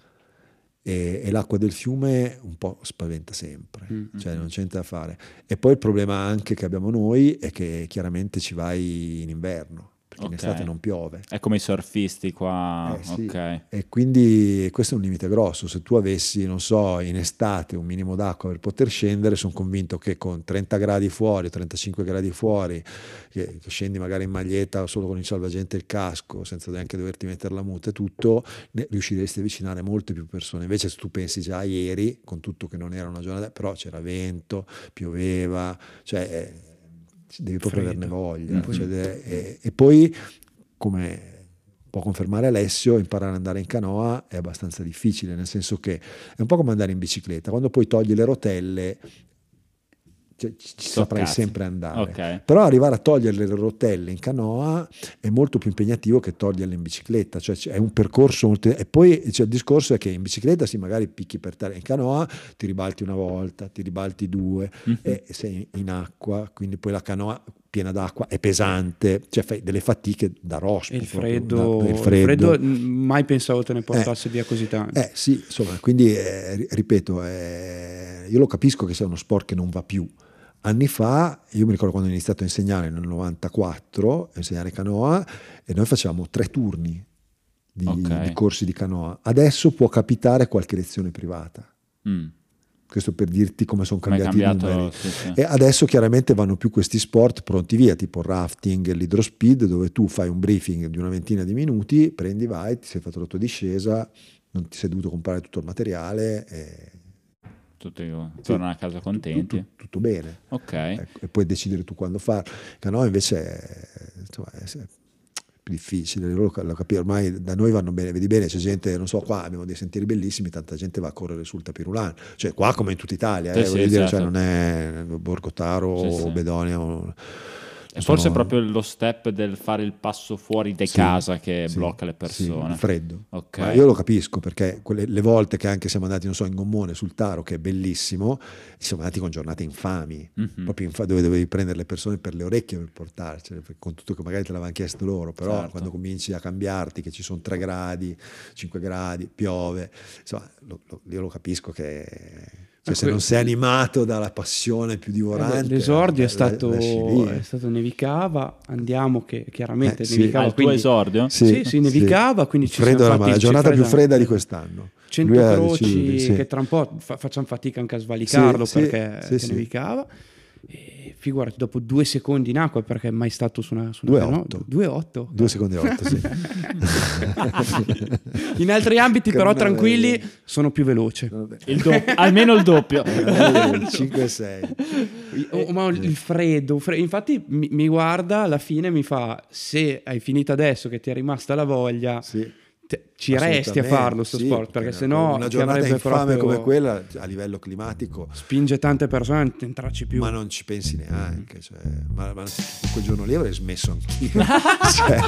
e, e l'acqua del fiume un po' spaventa sempre, Mm. cioè non c'è niente da fare. E poi il problema anche che abbiamo noi è che chiaramente ci vai in inverno, perché Ok. in estate non piove. È come i surfisti qua. Eh, sì. Ok. E quindi questo è un limite grosso. Se tu avessi, non so, in estate un minimo d'acqua per poter scendere, sono convinto che con 30 gradi fuori, 35 gradi fuori, che, scendi magari in maglietta solo con il salvagente e il casco, senza neanche doverti mettere la muta e tutto, riusciresti a avvicinare molte più persone. Invece se tu pensi già ieri, con tutto che non era una giornata, però c'era vento, pioveva, cioè eh, devi proprio Freddo. averne voglia. Mm. Cioè, e, e poi, come può confermare Alessio, imparare ad andare in canoa è abbastanza difficile, nel senso che è un po' come andare in bicicletta, quando poi togli le rotelle cioè, ci ci Sto saprai cazzo. sempre andare. Ok. Però arrivare a togliere le rotelle in canoa è molto più impegnativo che toglierle in bicicletta, cioè è un percorso molto... E poi cioè, il discorso è che in bicicletta sì, magari picchi per terra, in canoa ti ribalti una volta, ti ribalti due, Mhm. e sei in acqua, quindi poi la canoa piena d'acqua è pesante, cioè fai delle fatiche da rospo. Il proprio, freddo, da- il freddo, mh, mai pensavo te ne portasse via così tanto. eh sì, insomma, quindi eh, ri- ripeto, eh, io lo capisco che sia uno sport che non va più. Anni fa, io mi ricordo quando ho iniziato a insegnare nel 94, a insegnare canoa, e noi facevamo tre turni di, Ok. di corsi di canoa. Adesso può capitare qualche lezione privata. Mm. Questo per dirti come sono cambiati i cambiato? numeri. sì, sì. E adesso chiaramente vanno più questi sport pronti via, tipo rafting, l'hydrospeed, dove tu fai un briefing di una ventina di minuti, prendi, vai, ti sei fatto la tua discesa, non ti sei dovuto comprare tutto il materiale e Tutti tornano a casa contenti. tutto, tutto bene. Ok. Ecco, e puoi decidere tu quando farlo. Canoa invece è, insomma, è- è più difficile, loro lo capire, ormai da noi vanno bene, vedi bene, c'è gente, non so, qua abbiamo dei sentieri bellissimi, tanta gente va a correre sul tapirulan, cioè qua come in tutta Italia, Sì, eh, sì, voglio dire, certo. cioè, non è Borgotaro Sì, sì. o Bedonia o- E forse è proprio lo step del fare il passo fuori di Sì, casa che sì, blocca le sì, persone. il freddo. Ok. Ma io lo capisco perché quelle, le volte che anche siamo andati, non so, in gommone sul Taro, che è bellissimo, siamo andati con giornate infami, Mhm. proprio infa- dove dovevi prendere le persone per le orecchie per portarcele, con tutto che magari te l'avevano chiesto loro, però Certo. quando cominci a cambiarti, che ci sono 3 gradi, 5 gradi, piove, insomma, lo- lo- io lo capisco che... Cioè, se que- non sei animato dalla passione più divorante... Eh, L'esordio è stato, è stato nevicava, andiamo che chiaramente Eh, sì. nevicava. Al tuo quindi esordio? Sì, sì, nevicava, quindi ci Freddo siamo era fatti- la giornata più fredda- di quest'anno. 100 Lui ha croci deciso, sì. che tra un po' fa- facciamo fatica anche a svalicarlo Sì, sì, perché sì, sì. nevicava. Figurati, dopo due secondi in acqua perché è mai stato su una, su una 2,8. 2,8. Due secondi e otto, sì. In altri ambiti però Che è tranquilli vero. sono più veloce. Il doppio- almeno il doppio. 5 e 6. Oh, ma il freddo, fre- infatti mi, mi guarda alla fine mi fa se hai finito adesso che ti è rimasta la voglia Sì, ci resti a farlo sto sì, sport perché sennò una giornata infame proprio- come quella a livello climatico spinge tante persone a non entrarci più ma non ci pensi neanche cioè, ma, ma quel giorno lì avrei smesso anch'io Cioè,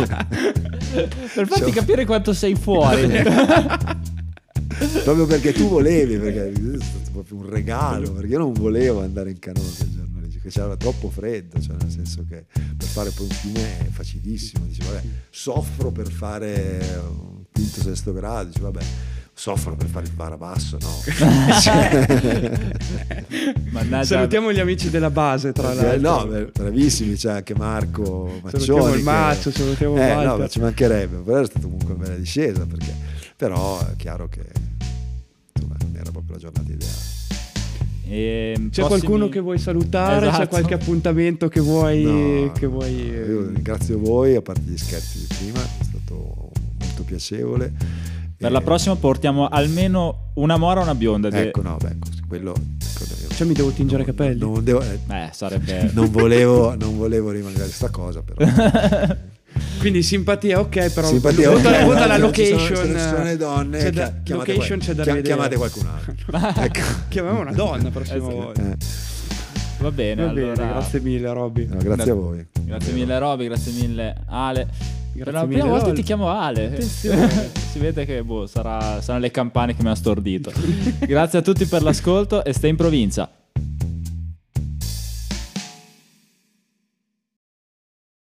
per farti Cioè- capire quanto sei fuori. proprio perché tu volevi perché è stato proprio un regalo perché io non volevo andare in canoa quel giorno lì perché c'era troppo freddo cioè nel senso che per fare poi un fiume è facilissimo dici vabbè soffro per fare un quinto sesto grado dici vabbè soffro per fare il barabasso no Mannaggia. salutiamo gli amici della base tra Perché- l'altro no, beh, bravissimi, c'è anche Marco Maccioni. Salutiamo il che- Maccio, salutiamo eh, Walter. no, ma ci mancherebbe, però è stata comunque una bella discesa, perché, però è chiaro che insomma, non era proprio la giornata ideale. E c'è prossimi- qualcuno che vuoi salutare c'è Esatto. qualche appuntamento che vuoi, No, che vuoi eh, Io ringrazio voi, a parte gli scherzi di prima, è stato molto piacevole. Per E- la prossima portiamo almeno una mora e una bionda. de- Ecco, no, beh, quello... quello io- Cioè, mi devo tingere i capelli? Non, devo- eh, Eh, sarebbe... non volevo, non volevo rimanere sta cosa, però... quindi simpatia, ok, però Simpatia, vota, ok, vota la location. ci sono le donne, c'è da- chia- chiamate, location qual- c'è da chia- rivedere. chiamate qualcun altro. ecco. Chiamiamo una donna la prossima sì. volta. Eh, Va bene, Va bene, allora. grazie mille, Robby. no, grazie a voi. Grazie mille Roby, grazie mille Ale. Per la prima volta ti chiamo Ale. Si vede che boh, sarà- saranno le campane che mi hanno stordito. grazie a tutti per l'ascolto e stai in provincia.